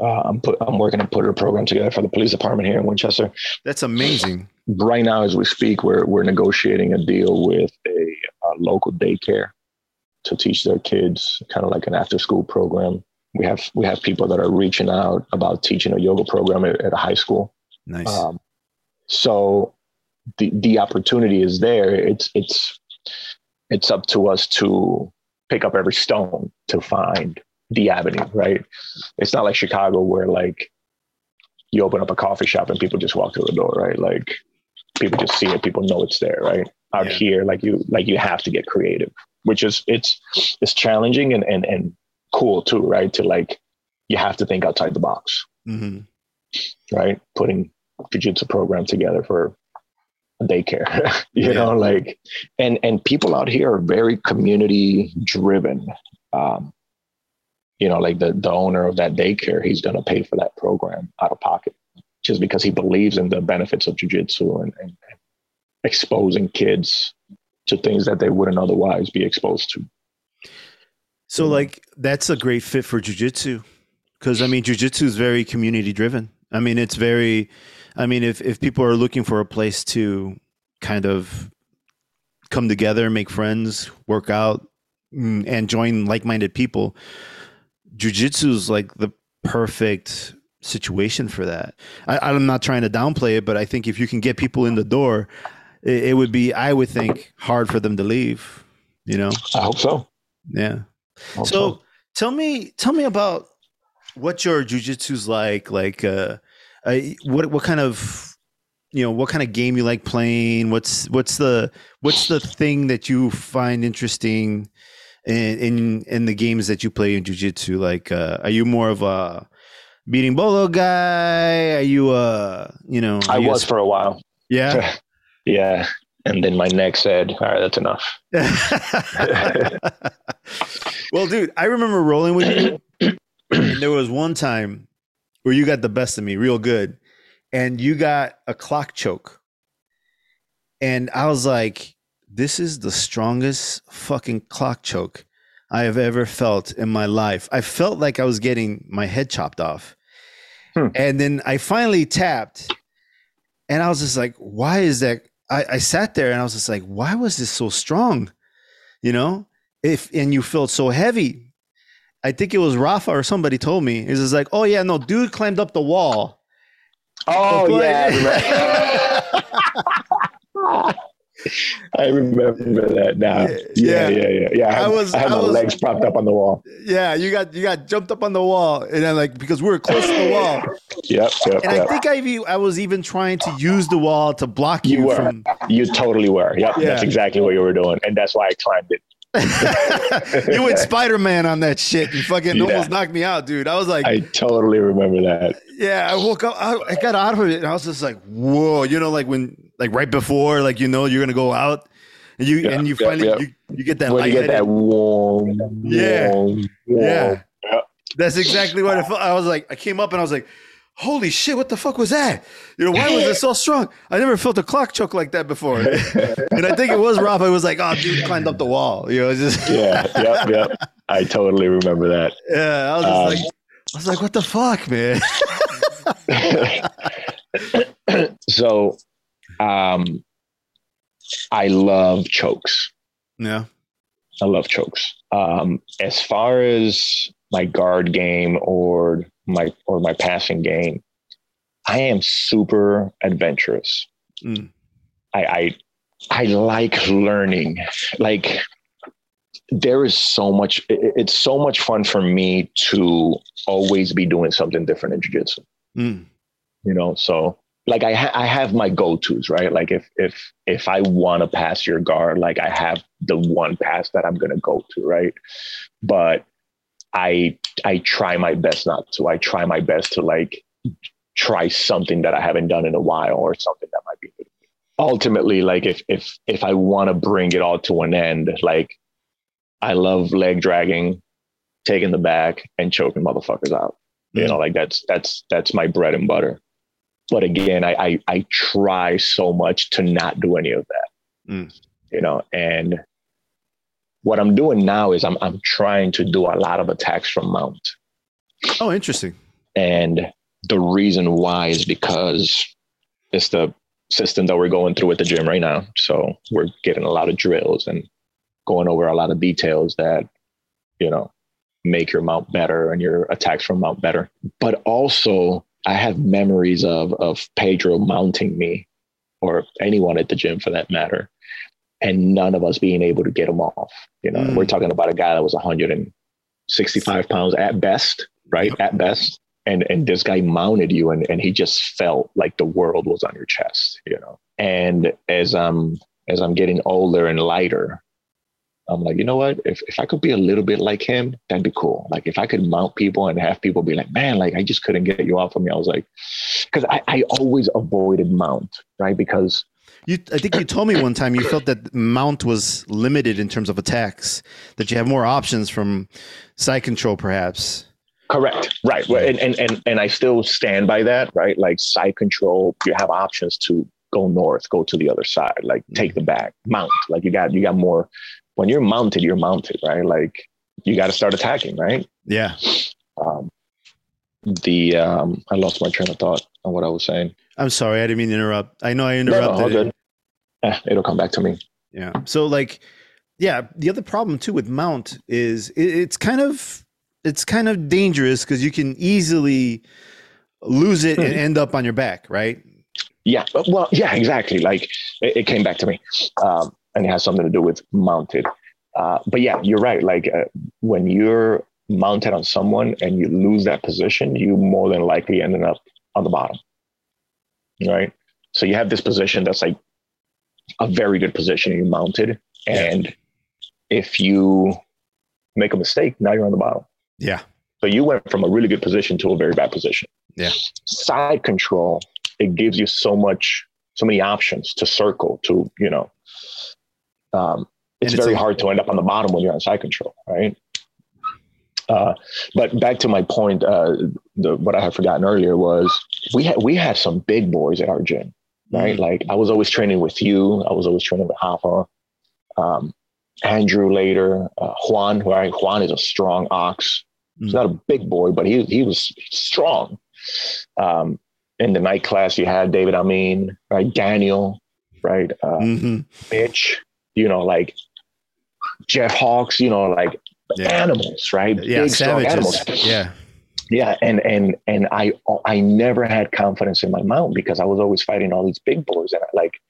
Uh, I'm put I'm working to put a program together for the police department here in Winchester. That's amazing. Right now, as we speak, we're we're negotiating a deal with a, a local daycare to teach their kids kind of like an after school program. We have we have people that are reaching out about teaching a yoga program at, at a high school. Nice. Um, so the the opportunity is there. It's it's it's up to us to pick up every stone to find the avenue, right? It's not like Chicago where like you open up a coffee shop and people just walk through the door, right? Like people just see it, people know it's there, right? Out Yeah. here, like you like you have to get creative, which is it's it's challenging and and and cool too, right? To like you have to think outside the box hmm right? Putting jiu-jitsu program together for a daycare, (laughs) you Yeah. know, like, and, and people out here are very community driven. Um, you know, like the, the owner of that daycare, he's going to pay for that program out of pocket just because he believes in the benefits of jujitsu and, and, exposing kids to things that they wouldn't otherwise be exposed to. So like that's a great fit for jujitsu because I mean jujitsu is very community driven. I mean it's very, I mean if if people are looking for a place to kind of come together, make friends, work out, mm, and join like minded people, jujitsu is like the perfect situation for that. I, I'm not trying to downplay it, but I think if you can get people in the door, it, it would be I would think hard for them to leave. You know, I hope so. yeah. Hope So tell me, tell me about what your jujitsu's like. Like, uh, uh, what what kind of you know what kind of game you like playing? What's what's the what's the thing that you find interesting in in, in the games that you play in jujitsu? Like, uh, are you more of a berimbolo guy? Are you uh you know? I you a was for a while. yeah. (laughs) Yeah. And then my neck said, all right, that's enough. (laughs) well, dude, I remember rolling with you. and there was one time where you got the best of me real good. And you got a clock choke. And I was like, this is the strongest fucking clock choke I have ever felt in my life. I felt like I was getting my head chopped off. Hmm. And then I finally tapped. And I was just like, why is that? I, I sat there and I was just like, why was this so strong? You know? If and you felt so heavy. I think it was Rafa or somebody told me. It's just like, oh yeah, no, dude climbed up the wall. Oh, (laughs) yeah. (laughs) I remember. That now. Yeah. Yeah, yeah, yeah. Yeah, I, I had- was- I had I my was- legs propped up on the wall. yeah, you got you got jumped up on the wall, and then like because we were close to the wall, Yep, yep, and I think I I was even trying to use the wall to block you, You were. from. You totally were. Yep, Yeah. that's exactly what you were doing, and that's why I climbed it. (laughs) you went Spider Man on that shit. You fucking Yeah. almost knocked me out, dude. I was like, I totally remember that. yeah. I woke up, I, I got out of it, and I was just like, whoa. You know, like when like right before, like you know, you're gonna go out, and you Yeah, and you yeah, finally. You, you get that when you get that warm, Yeah. warm, warm. Yeah. Yeah. That's exactly what I felt. I was like, I came up and I was like, holy shit, what the fuck was that? You know, why was it so strong? I never felt a clock choke like that before. (laughs) and I think it was Rafa. It was like, oh, dude climbed up the wall. You know, just, yeah, yep, yep. I totally remember that. yeah, I was just Um, like, I was like, what the fuck, man? (laughs) (laughs) so, um, I love chokes. Yeah. I love chokes. Um, as far as my guard game or my or my passing game, I am super adventurous. Mm. I, I I like learning. Like there is so much it, it's so much fun for me to always be doing something different in jiu-jitsu Mm. you know so like i ha- i have my go-to's right like if if if i want to pass your guard like i have the one pass that i'm going to go to right but i i try my best not to. I try my best to like try something that i haven't done in a while or something that might be good ultimately like if if if i want to bring it all to an end like i love leg dragging taking the back and choking motherfuckers out. You Mm. know like that's that's that's my bread and butter. But again i i, I try so much to not do any of that. Mm. you know and what i'm doing now is i'm i'm trying to do a lot of attacks from mount Oh, interesting. and the reason why is because it's the system that we're going through at the gym right now. So we're getting a lot of drills and going over a lot of details that, you know, make your mount better and your attacks from mount better. But also I have memories of of Pedro mounting me or anyone at the gym for that matter. And none of us being able to get him off. You know, Mm. we're talking about a guy that was 165 pounds at best, right? At best. And and this guy mounted you and and he just felt like the world was on your chest you know? And as i'm as i'm getting older and lighter i'm like you know what? If, if i could be a little bit like him that'd be cool. Like if i could mount people and have people be like man like i just couldn't get you off of me. I was like because I, I always avoided mount right? Because You, I think you told me one time you felt that mount was limited in terms of attacks, that you have more options from side control, perhaps. Correct. Right. Well, and, and and and I still stand by that. Right. Like side control, you have options to go north, go to the other side, like take the back, mount. Like you got you got more. When you're mounted, you're mounted. Right. Like you got to start attacking. Right. Yeah. Um, the um, I lost my train of thought on what I was saying. I'm sorry, I didn't mean to interrupt. I know I No, no, Eh, it'll come back to me. Yeah. So like, yeah, the other problem too with mount is it, it's kind of it's kind of dangerous because you can easily lose it and (laughs) end up on your back, right? Yeah. Well, yeah, exactly. Like it, it came back to me, um, and it has something to do with mounted. Uh, but yeah, you're right. Like uh, when you're mounted on someone and you lose that position, you more than likely ended up on the bottom. Right. So you have this position that's like a very good position. You mounted, and if you make a mistake, now you're on the bottom. Yeah. So you went from a really good position to a very bad position. Yeah. Side control, it gives you so much, so many options to circle, to, you know, um, it's, it's very a- hard to end up on the bottom when you're on side control, right? Uh, but back to my point, uh, the, what I had forgotten earlier was we had we had some big boys at our gym, right? Mhm. Like I was always training with you, I was always training with Hafa, um, Andrew later, uh, Juan. Right? Juan is a strong ox. He's not a big boy, but he he was strong. Um, in the night class, you had David Amin, right? Daniel, right? Uh, Mhm. Mitch, you know, like Jeff Hawks, you know, like Yeah. animals, right? Yeah. Big, strong Savages. animals. Yeah. Yeah, and and and I I never had confidence in my mount because I was always fighting all these big boys, and I, like,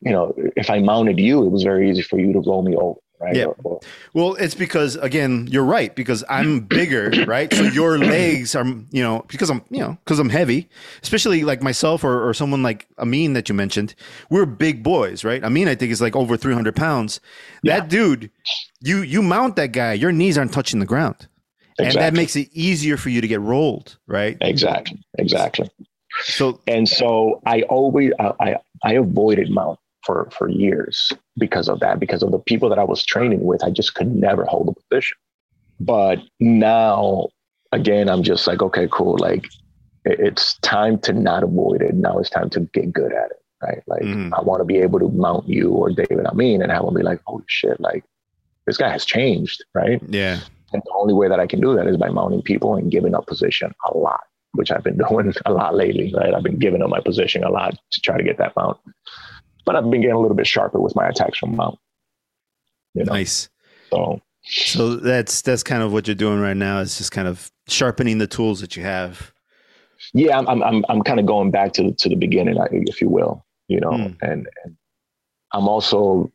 you know, if I mounted you, it was very easy for you to roll me over, right? Yeah. Or- or- Well, it's because again, you're right because I'm bigger, right? So your (coughs) legs are, you know, because I'm, you know, because I'm heavy, especially like myself or, or someone like Amin that you mentioned. We're big boys, right? Amin, I think is like over 300 pounds. Yeah. That dude, you you mount that guy, your knees aren't touching the ground, and that makes it easier for you to get rolled, right? exactly, exactly. So And so I always I I, I avoided mount for for years because of that, because of the people that I was training with. I just could never hold a position. But now, again, I'm just like, okay, cool. Like it's time to not avoid it. Now it's time to get good at it. Right. Like Mhm. I want to be able to mount you or David Amin and have them be like, holy shit, like this guy has changed. Right. yeah, And the only way that I can do that is by mounting people and giving up position a lot, which I've been (laughs) doing a lot lately. Right. I've been giving up my position a lot to try to get that mount. But I've been getting a little bit sharper with my attacks from mount. You know, nice. so So that's that's kind of what you're doing right now. Is just kind of sharpening the tools that you have. yeah, I'm I'm I'm, kind of going back to to the beginning, if you will. You know, Mm. and, and I'm also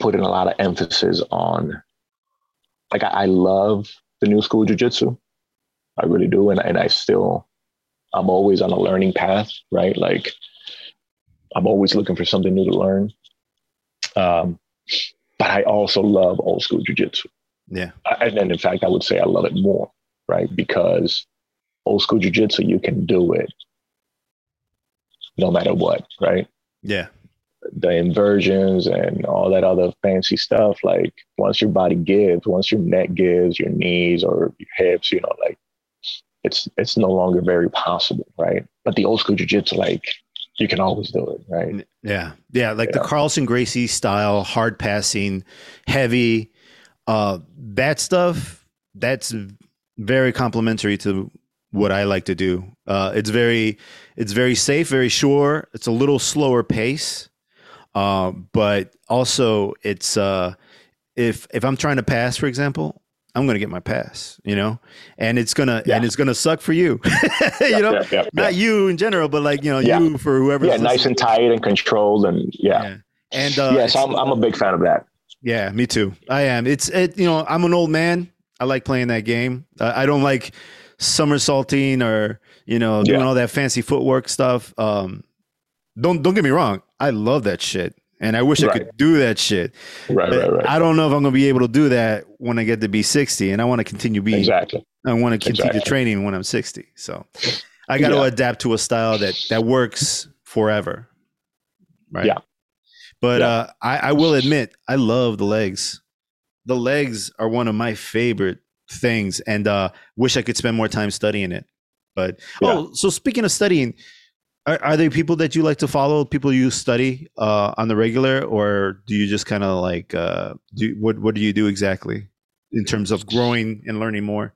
putting a lot of emphasis on like I, I love the new school jujitsu. I really do, and and I still, I'm always on a learning path, right? Like, I'm always looking for something new to learn. Um, but I also love old school jujitsu. Yeah. And, and in fact, I would say I love it more, right? Because old school jujitsu, you can do it no matter what, right? Yeah. The inversions and all that other fancy stuff. Like once your body gives, once your neck gives, your knees or your hips, you know, like it's it's no longer very possible, right? But the old school jujitsu, like you can always do it, right? Yeah. Yeah. Like the Carlson Gracie style, hard passing, heavy, uh, that stuff, that's very complementary to what I like to do. Uh, it's very, it's very safe, very sure. It's a little slower pace. Uh, but also it's, uh, if, if I'm trying to pass, for example, I'm going to get my pass, you know, and it's going to, Yeah. and it's to suck for you, (laughs) you know, not you in general, but like, you know, Yeah. you for whoever. yeah, nice and tight and controlled, and yeah, yeah. And uh, yes, I'm I'm a big fan of that. yeah, me too. I am. It's it. You know, I'm an old man. I like playing that game. Uh, I don't like somersaulting or you know doing all that fancy footwork stuff. Um, don't don't get me wrong. I love that shit, and I wish I could do that shit. Right, But right, right. I don't know if I'm gonna be able to do that when I get to be 60, and I want to continue being. exactly. I want to continue Exactly. training when I'm 60. So I got to Yeah. adapt to a style that that works forever. Right. Yeah. But Yeah. uh, I, I will admit, I love the legs. The legs are one of my favorite things, and uh, wish I could spend more time studying it. But oh, so speaking of studying, are, are there people that you like to follow? People you study uh, on the regular, or do you just kind of like uh, do what? What do you do exactly in terms of growing and learning more?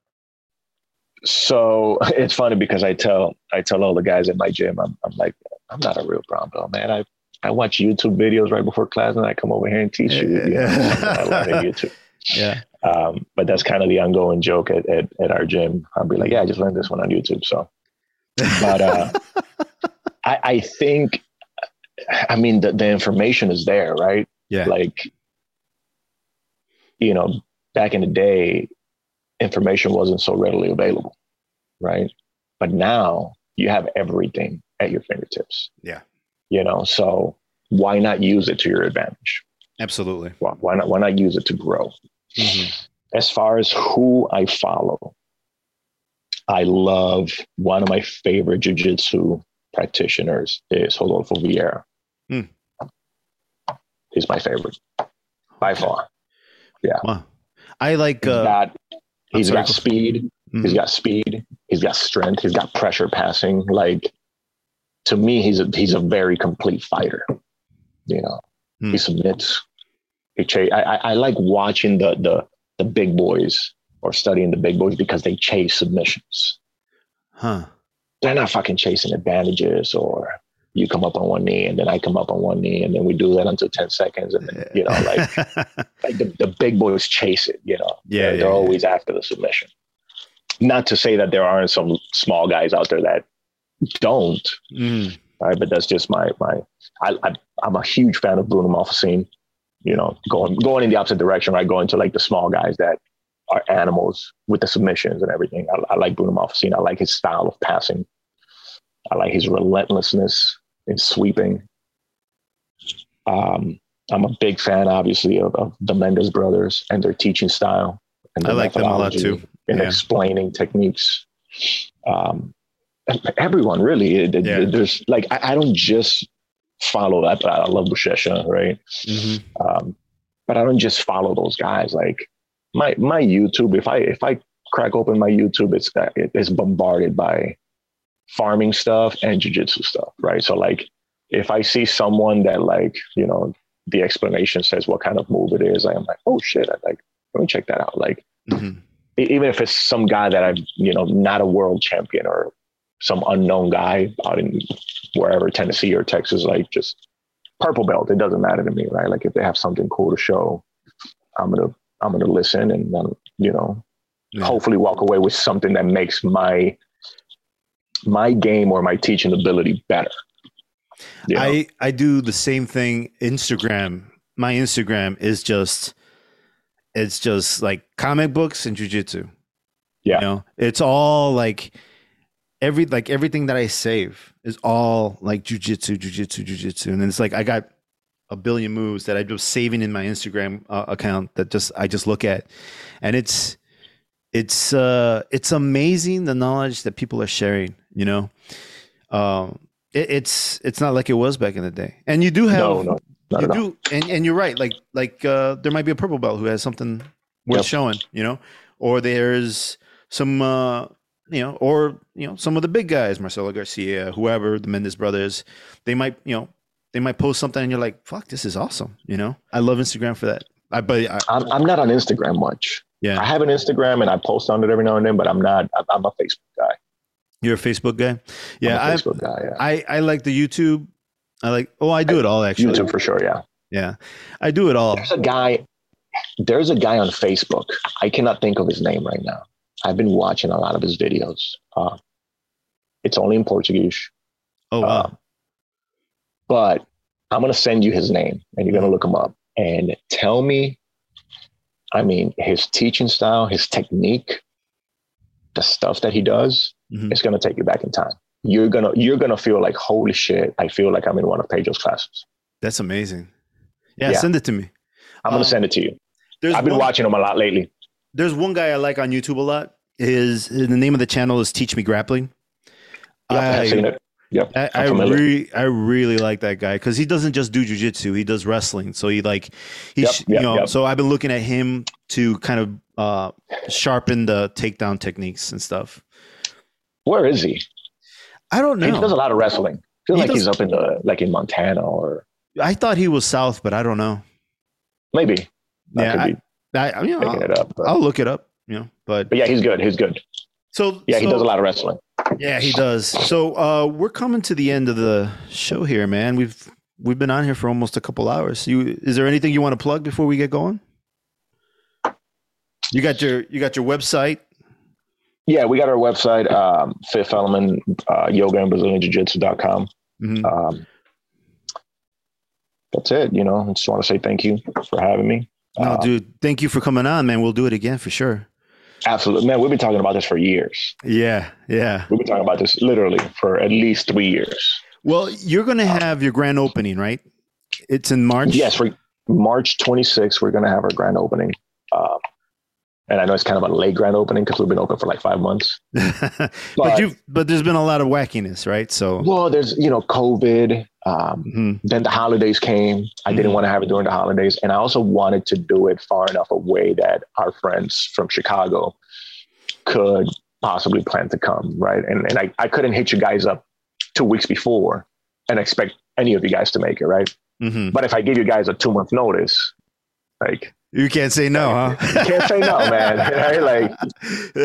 So (laughs) it's funny because I tell I tell all the guys at my gym, I'm, I'm like, I'm not a real brown belt, man. I I watch YouTube videos right before class, and I come over here and teach you. you know, I on YouTube. Yeah. Um, but that's kind of the ongoing joke at, at, at our gym. I'll be like, yeah, I just learned this one on YouTube. So, but uh, (laughs) I, I think, I mean, the, the information is there, right? Yeah. Like, you know, back in the day, information wasn't so readily available, right? But now you have everything at your fingertips. Yeah. You know, so why not use it to your advantage? Absolutely. Why, why not? Why not use it to grow? Mhm. as far as who I follow, I love one of my favorite jujitsu practitioners is Rodolfo Vieira. Hmm. He's my favorite by far. Wow. I like. He's Uh, got, he's got speed. mhm. He's got speed. He's got strength. He's got pressure passing. Like to me, he's a he's a very complete fighter. You know, Hmm. he submits. He cha- I, I I like watching the the the big boys or studying the big boys because they chase submissions. Huh. They're not fucking chasing advantages or you come up on one knee and then I come up on one knee and then we do that until 10 seconds and then, you know, like (laughs) like the, the big boys chase it, you know. Yeah, They're, yeah, they're yeah. always after the submission. Not to say that there aren't some small guys out there that don't, Mm. right? But that's just my my. I, I I'm a huge fan of Bruno Malfacine. You know, going going in the opposite direction, right? Going to like the small guys that are animals with the submissions and everything. I, I like Bruno Malfacine. I like his style of passing. I like his relentlessness in sweeping. Um, I'm a big fan, obviously, of, of the Mendes brothers and their teaching style. And I like them a lot too. In Yeah. explaining techniques. Um, everyone really. It- Yeah. There's like I, I don't just follow that, but I love Buchecha, right? Mhm. Um, but I don't just follow those guys. Like my my YouTube, if I if I crack open my YouTube, it's it's bombarded by farming stuff and jujitsu stuff, right? So like if I see someone that like you know the explanation says what kind of move it is, I'm like, oh shit, I like let me check that out. Like Mhm. e- even if it's some guy that I'm, you know, not a world champion or some unknown guy out in wherever Tennessee or Texas, like just purple belt, it doesn't matter to me, right? Like if they have something cool to show, I'm gonna I'm gonna listen and then you know Yeah. hopefully walk away with something that makes my my game or my teaching ability better. You know? I I do the same thing. Instagram. My Instagram is just it's just like comic books and jujitsu. Yeah. You know, it's all like every like everything that I save is all like jujitsu, jujitsu, jujitsu, and then it's like I got a billion moves that I'm just saving in my Instagram uh, account that just I just look at, and it's it's uh it's amazing the knowledge that people are sharing. You know, um, it, it's it's not like it was back in the day, and you do have No, no, you do, and, and you're right. Like like uh, there might be a purple belt who has something worth Yep. showing, you know, or there's some uh, you know, or you know, some of the big guys, Marcelo Garcia, whoever, the Mendes brothers, they might you know they might post something and you're like, fuck, this is awesome, you know. I love Instagram for that. I but I, I'm, I'm not on Instagram much. Yeah. I have an Instagram and I post on it every now and then, but I'm not. I'm- a Facebook guy. you're a Facebook guy. Yeah, I'm a I Facebook guy. Yeah. I I like the YouTube. I like. Oh, I do it all actually. YouTube for sure. Yeah. Yeah, I do it all. There's a guy. There's a guy on Facebook. I cannot think of his name right now. I've been watching a lot of his videos. Uh, it's only in Portuguese, Oh wow. uh, but I'm gonna send you his name, and you're gonna look him up and tell me. I mean, his teaching style, his technique, the stuff that he does, Mhm. it's gonna take you back in time. You're gonna you're gonna feel like holy shit. I feel like I'm in one of Pedro's classes. That's amazing. Yeah, Yeah. send it to me. I'm gonna Um, send it to you. I've been one, watching him a lot lately. There's one guy I like on YouTube a lot. His the name of the channel is Teach Me Grappling. Yep, I, I've seen it. Yep. I, I really, I really like that guy because he doesn't just do jujitsu; he does wrestling. So he like, he, Yep, sh- yep, you know. yep. So I've been looking at him to kind of uh, sharpen the takedown techniques and stuff. Where is he? I don't know. He does a lot of wrestling. I feel He like does- he's up in the like in Montana or I thought he was South, but I don't know. maybe. Yeah, could be I, I you know, I'll, it up. But, I'll look it up. You know, but but yeah, he's good. He's good. so Yeah, he does a lot of wrestling. Yeah, he does. So uh, we're coming to the end of the show here, man. We've we've been on here for almost a couple hours. You is there anything you want to plug before we get going? You got your you got your website. Yeah, we got our website, um, Fifth Element uh, Yoga and Brazilian Jiu-Jitsu.com. Mhm. Um, that's it. You know, I just want to say thank you for having me. No, Uh, dude, thank you for coming on, man. We'll do it again for sure. Absolutely, man. We've been talking about this for years. Yeah, yeah. We've been talking about this literally for at least three years. Well, you're gonna have your grand opening, right? It's in March. Yes, for March 26th, we're going to have our grand opening. Um, and I know it's kind of a late grand opening because we've been open for like five months. (laughs) but, But- you but there's been a lot of wackiness, right? So Well, there's, you know, COVID. Um, mhm. then the holidays came. I didn't Mhm. want to have it during the holidays. And I also wanted to do it far enough away that our friends from Chicago could possibly plan to come. Right. And, and I, I couldn't hit you guys up two weeks before and expect any of you guys to make it. Right. Mhm. But if I give you guys a two month notice, like, you can't say no, huh? you can't say no, (laughs) man. (laughs) Right? Like,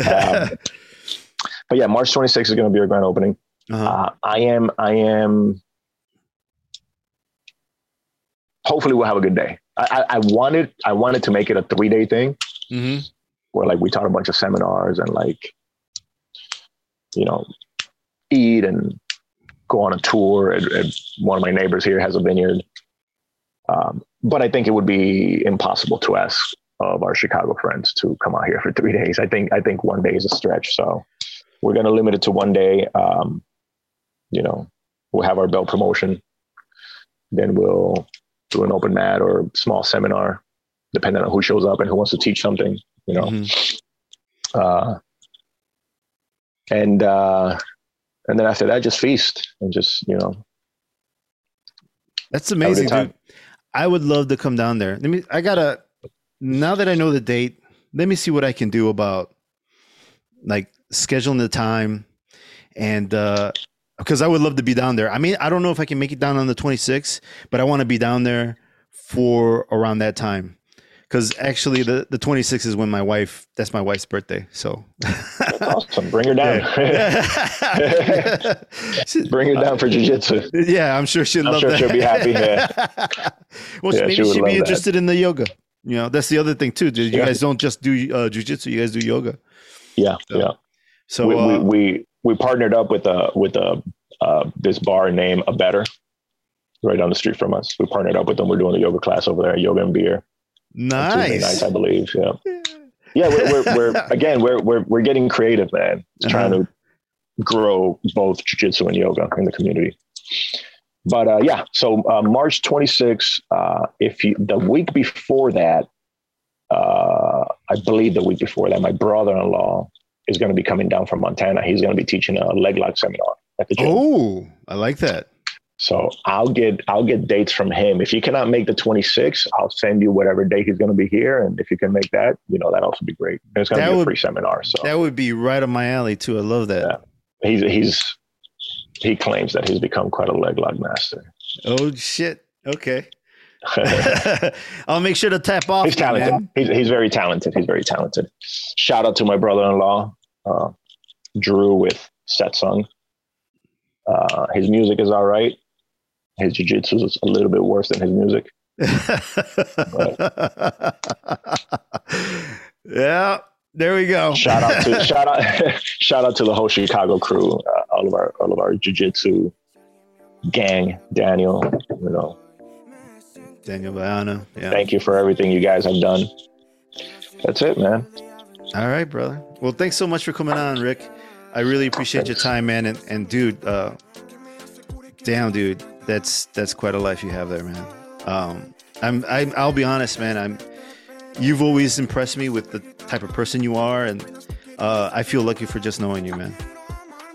um, but yeah, March 26th is going to be our grand opening. Uh-huh. Uh, I am, I am. Hopefully, we'll have a good day. I, I, I wanted, I wanted to make it a three day thing Mhm. where like we taught a bunch of seminars and like, you know, eat and go on a tour. And, and one of my neighbors here has a vineyard. Um, but I think it would be impossible to ask of our Chicago friends to come out here for three (laughs) days. I think I think one day is a stretch. So we're going to limit it to one day. Um, you know, we'll have our belt promotion. Then we'll do an open mat or small seminar, depending on who shows up and who wants to teach something. You know, Mhm. uh, and uh, and then after that, just feast and just you know, That's amazing, dude. I would love to come down there. Let me. I gotta. Now that I know the date, let me see what I can do about like scheduling the time, and uh, because I would love to be down there. I mean, I don't know if I can make it down on the 26th, but I want to be down there for around that time. Because actually, the the 26th is when my wife. That's my wife's birthday. So. that's (laughs) awesome. Bring her down. Yeah. (laughs) Bring her down for jujitsu. Yeah, I'm sure she'll I'm love sure that. she'll be happy, yeah. (laughs) well, Yeah, maybe she would she'd be that. interested in the yoga. You know, that's the other thing too. You guys don't just do uh, jujitsu; you guys do yoga. Yeah, So, yeah. So, we, uh, we, we we partnered up with a with a uh, this bar named A Better, right down the street from us. We partnered up with them. We're doing a yoga class over there, yoga and beer. Nice. nights, I believe. Yeah. Yeah, we're, we're, we're (laughs) again we're we're we're getting creative, man. Just Trying to grow both jiu-jitsu and yoga in the community. But uh, yeah, so uh, March 26th, uh, if you, the week before that, uh, I believe the week before that, my brother-in-law is going to be coming down from Montana. He's going to be teaching a leg lock seminar at the gym. Oh, I like that. So I'll get I'll get dates from him. If you cannot make the 26th, I'll send you whatever day he's going to be here, and if you can make that, you know that also be great. And it's going to be a free seminar. So that would be right up my alley too. I love that. Yeah. He's he's he claims that he's become quite a leg lock master. Oh shit! Okay. (laughs) (laughs) I'll make sure to tap off. He's talented. He's, he's very talented. He's very talented. Shout out to my brother-in-law, uh, Drew with Setsung. Uh, his music is all right. His jiu-jitsu is a little bit worse than his music. (laughs) yeah, there we go. Shout out to (laughs) shout out (laughs) shout out to the whole Chicago crew, uh, all of our all of our jiu-jitsu gang, Daniel, you know, Daniel Bayana. Yeah. Thank you for everything you guys have done. That's it, man. All right, brother. Well, thanks so much for coming on, Ric. I really appreciate thanks. your time, man. And, and dude, uh, damn, dude, that's that's quite a life you have there, man. Um, I'm, I'm I'll be honest, man. I'm you've always impressed me with the type of person you are, and uh, I feel lucky for just knowing you, man.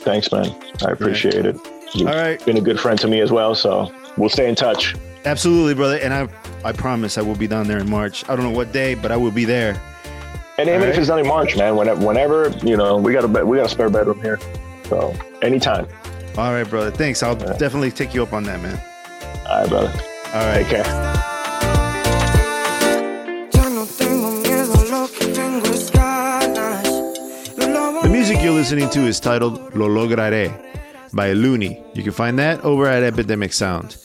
Thanks, man. I appreciate right. it. You've All right, been a good friend to me as well, so we'll stay in touch. Absolutely, brother. And I I promise I will be down there in March. I don't know what day, but I will be there. And even right? if it's not in March, man, whenever, whenever you know, we got a we got a spare bedroom here, so anytime. All right, brother. Thanks. I'll yeah. definitely take you up on that, man. All right, brother. All right. Take care. The music you're listening to is titled Lo Lograré by Looney. You can find that over at Epidemic Sound.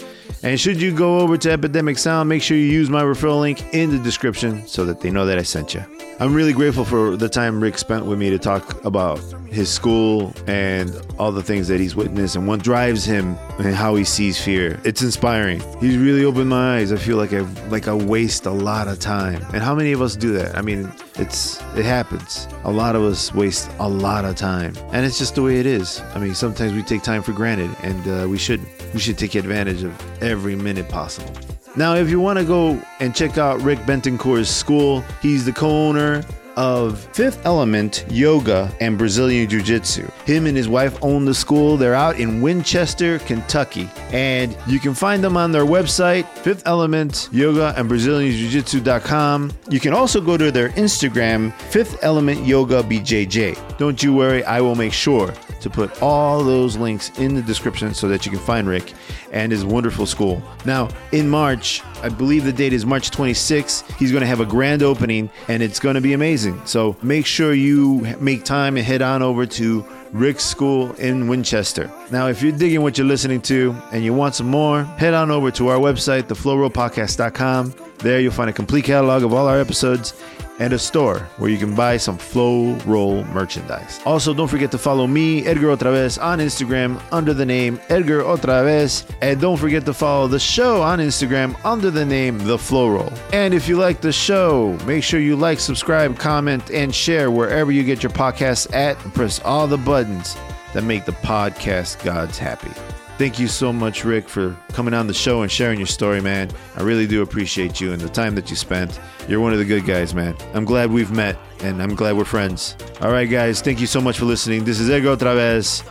And should you go over to Epidemic Sound, make sure you use my referral link in the description so that they know that I sent you. I'm really grateful for the time Ric spent with me to talk about his school and all the things that he's witnessed and what drives him and how he sees fear. It's inspiring. He's really opened my eyes. I feel like I like I waste a lot of time. And how many of us do that? I mean, it's it happens. A lot of us waste a lot of time, and it's just the way it is. I mean, sometimes we take time for granted, and uh, we should we should take advantage of every minute possible. Now, if you want to go and check out Ric Betancur's school, he's the co owner of Fifth Element Yoga and Brazilian Jiu Jitsu. Him and his wife own the school. They're out in Winchester, Kentucky. And you can find them on their website, Fifth Element Yoga and Brazilian Jiu Jitsu.com. You can also go to their Instagram, Fifth Element Yoga BJJ. Don't you worry, I will make sure to put all those links in the description so that you can find Ric and his wonderful school. Now, in March, I believe the date is March 26th, he's going to have a grand opening and it's going to be amazing. So make sure you make time and head on over to Ric's School in Winchester. Now, if you're digging what you're listening to and you want some more, head on over to our website, theflowrollpodcast.com. There you'll find a complete catalog of all our episodes and a store where you can buy some Flow Roll merchandise. Also, don't forget to follow me, Edgar OtraVez, on Instagram under the name Edgar OtraVez. And don't forget to follow the show on Instagram under the name The Flow Roll. And if you like the show, make sure you like, subscribe, comment, and share wherever you get your podcasts at and press all the buttons that make the podcast gods happy. Thank you so much, Ric, for coming on the show and sharing your story, man. I really do appreciate you and the time that you spent. You're one of the good guys, man. I'm glad we've met and I'm glad we're friends. All right, guys, thank you so much for listening. This is Edgar OtraVez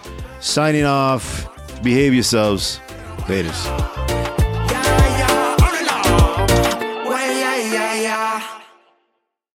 signing off. Behave yourselves. Laters.